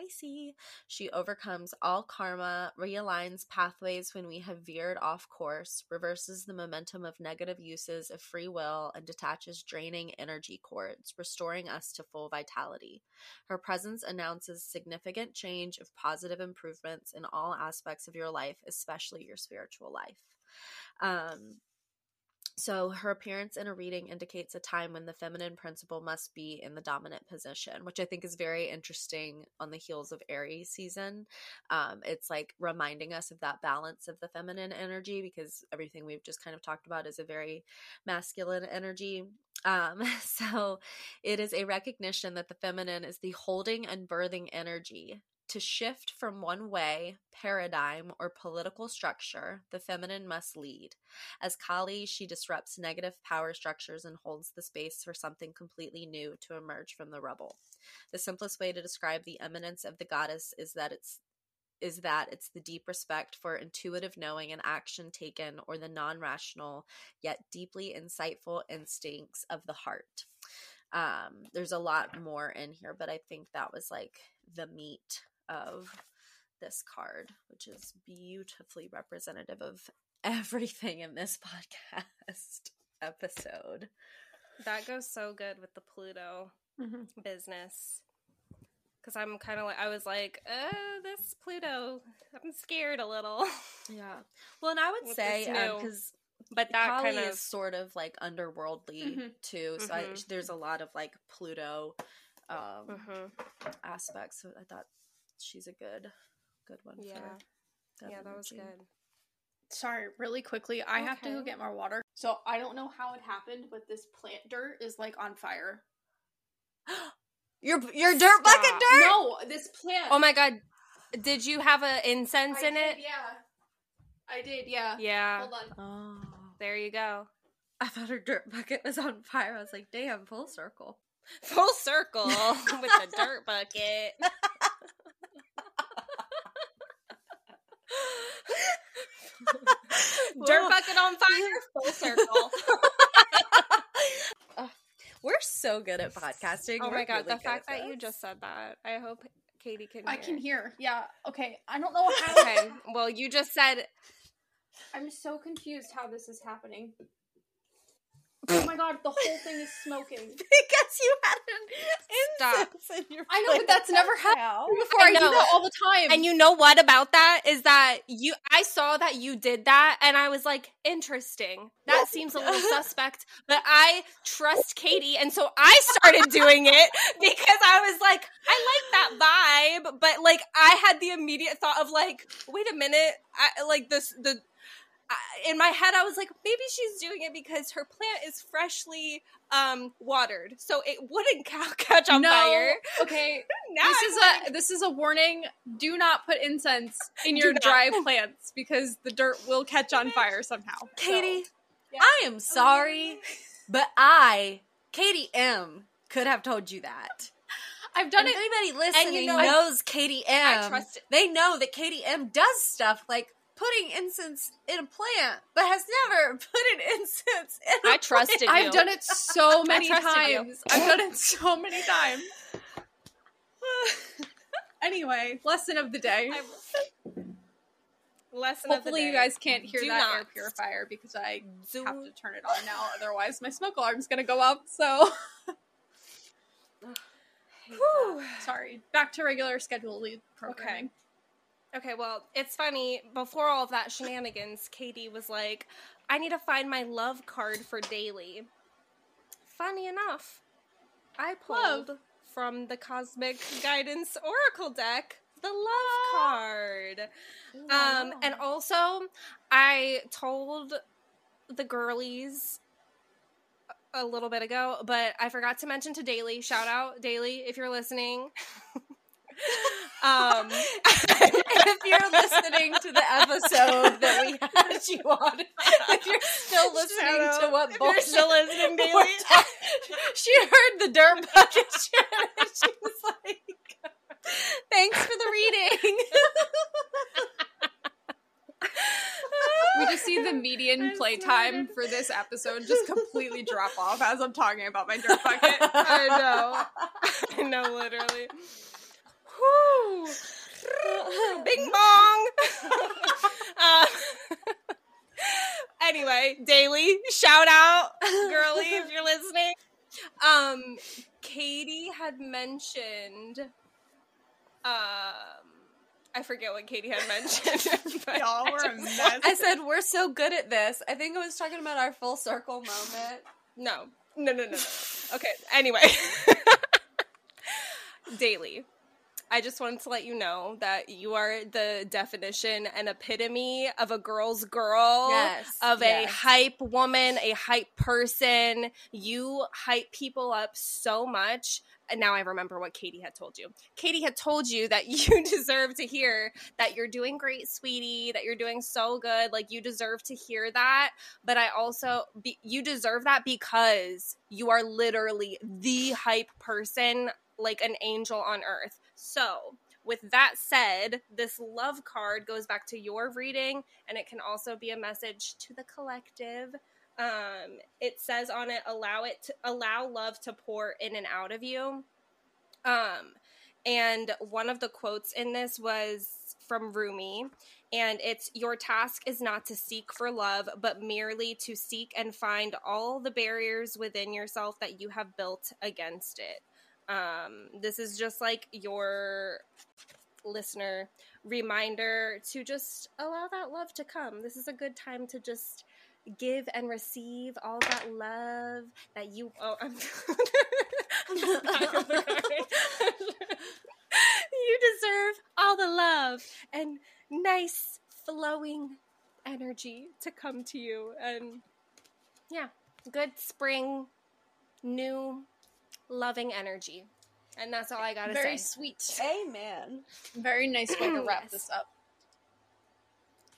Spicy. She overcomes all karma, realigns pathways when we have veered off course, reverses the momentum of negative uses of free will, and detaches draining energy cords, restoring us to full vitality. Her presence announces significant change of positive improvements in all aspects of your life, especially your spiritual life. Um, so her appearance in a reading indicates a time when the feminine principle must be in the dominant position, which I think is very interesting on the heels of Aries season. Um, it's like reminding us of that balance of the feminine energy because everything we've just kind of talked about is a very masculine energy. Um, so it is a recognition that the feminine is the holding and birthing energy. To shift from one way, paradigm, or political structure, the feminine must lead. As Kali, she disrupts negative power structures and holds the space for something completely new to emerge from the rubble. The simplest way to describe the eminence of the goddess is that it's is that it's the deep respect for intuitive knowing and action taken or the non-rational yet deeply insightful instincts of the heart. Um, there's a lot more in here, but I think that was like the meat of this card, which is beautifully representative of everything in this podcast episode. That goes so good with the Pluto Mhm. business. Because I'm kind of like, I was like, oh, this Pluto, I'm scared a little. Yeah. Well, and I would With say because But that kind of, is sort of like underworldly Mhm. too, so I, Mhm. there's a lot of like Pluto um, Mhm. aspects. So I thought she's a good, good one. Yeah. for yeah, that was energy. good. Sorry, really quickly. I have to go get more water. So I don't know how it happened, but this plant dirt is like on fire. Your your dirt bucket dirt. No, this plant. Oh my god, did you have a incense I in did, it? Yeah. I did, yeah. Yeah. Hold on. Oh, There you go. I thought her dirt bucket was on fire. I was like, damn, full circle. Full circle with the dirt bucket. dirt bucket on fire. Full circle. We're so good at podcasting. Oh We're my god, really the fact that you just said that. I hope Katie can I hear. can hear. Yeah. Okay. I don't know how. Okay. Well, you just said I'm so confused how this is happening. Oh my god, the whole thing is smoking. because you had an Stop. incense in your I know, but that's never happened now. before. I, I do that all the time. And you know what about that is that you I saw that you did that and I was like, interesting. That seems a little suspect, but I trust Katie and so I started doing it because I was like, I like that vibe, but like I had the immediate thought of like, wait a minute, I like this the I- in my head I was like maybe she's doing it because her plant is freshly um watered so it wouldn't ca- catch on no, fire okay. now this I'm is like- a this is a warning. Do not put incense in your dry plants because the dirt will catch on fire somehow. So, Katie, yeah. I am sorry, but I, Katie M, could have told you that. I've done If it. anybody listening know- knows Katie M, I trust it. they know that Katie M does stuff like putting incense in a plant, but has never put an incense in a I trusted you. I've done it so many trusted you. times. I've done it so many times. anyway, lesson of the day. Lesson of the Hopefully, you guys can't hear Do that air purifier because I Do- have to turn it on now. Otherwise, my smoke alarm's gonna go up. So, Whew. sorry. Back to regular scheduled programming. Okay, well, it's funny. Before all of that shenanigans, Katie was like, I need to find my love card for Dailey. Funny enough, I pulled from the Cosmic Guidance Oracle deck the love card. Um, and also, I told the girlies a little bit ago, but I forgot to mention to Dailey. Shout out, Dailey, if you're listening. um, if you're listening to the episode that we had you on, if you're still listening to what bullshit still listening, talking- she heard the dirt bucket shit and she was like, "Thanks for the reading." We just see the median playtime for this episode just completely drop off as I'm talking about my dirt bucket. I know. I know, literally. Bing bong. uh, anyway, Dailey, shout out, girly, if you're listening. Um, Katie had mentioned. Um, I forget what Katie had mentioned. but Y'all I were a mess. I said we're so good at this. I think I was talking about our full circle moment. No, no, no, no, no. Okay, anyway. Dailey. I just wanted to let you know that you are the definition and epitome of a girl's girl. Yes, Of a hype woman, a hype person. You hype people up so much. And now I remember what Katie had told you. Katie had told you that you deserve to hear that you're doing great, sweetie, that you're doing so good. Like, you deserve to hear that but I also be, you deserve that because you are literally the hype person, like an angel on earth. So, with that said, this love card goes back to your reading, and it can also be a message to the collective. Um, it says on it, "Allow it to allow love to pour in and out of you." Um, and one of the quotes in this was from Rumi, and it's your task is not to seek for love, but merely to seek and find all the barriers within yourself that you have built against it. Um, this is just like your listener reminder to just allow that love to come. This is a good time to just give and receive all that love that you. Oh, I'm. You deserve all the love and nice flowing energy to come to you and yeah good spring new loving energy and that's all i gotta say. Very say sweet. Amen. Very nice way to wrap Yes. this up.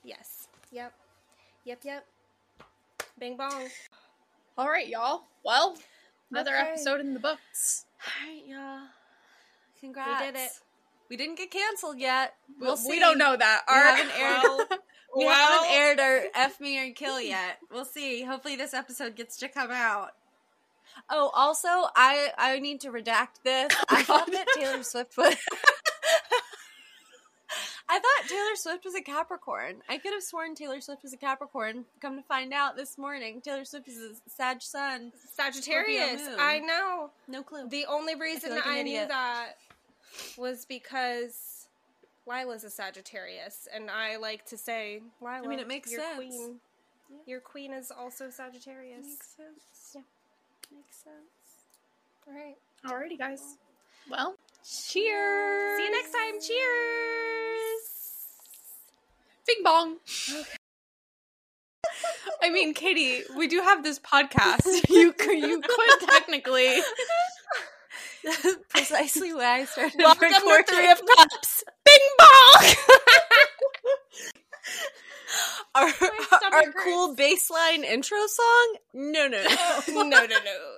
yes yep yep yep bing bong All right, y'all. Well, another Okay. episode in the books. All right, y'all. Congrats. we did it We didn't get canceled yet. We'll we see. don't know that. We Our- haven't aired. We Well- haven't aired our F me or kill yet. We'll see. Hopefully, this episode gets to come out. Oh, also, I I need to redact this. I thought that Taylor Swift was. I thought Taylor Swift was a Capricorn. I could have sworn Taylor Swift was a Capricorn. Come to find out this morning, Taylor Swift is a Sag Sun. Sagittarius. I know. No clue. The only reason like I, knew that was because Lila's a Sagittarius, and I like to say, Lila, I mean, it makes your sense. Queen, Your queen is also Sagittarius. sense. Yeah. Makes sense. All right. Alrighty, guys. Well, cheers. See you next time. Cheers. Bing bong. I mean, Katie, we do have this podcast. You could, you could technically. Precisely why I started Welcome recording. to Three of Cups. Bing bong. Our, stomach our hurts. cool baseline intro song? No, no, no. no, no, no.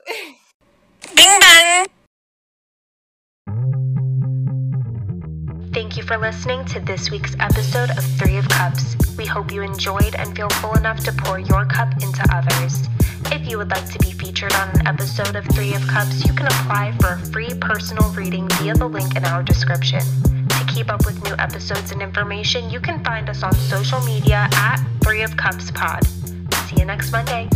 Thank you for listening to this week's episode of Three of Cups. We hope you enjoyed and feel full enough to pour your cup into others. If you would like to be featured on an episode of Three of Cups, you can apply for a free personal reading via the link in our description. Keep up with new episodes and information, you can find us on social media at Three of Cups Pod. See you next Monday.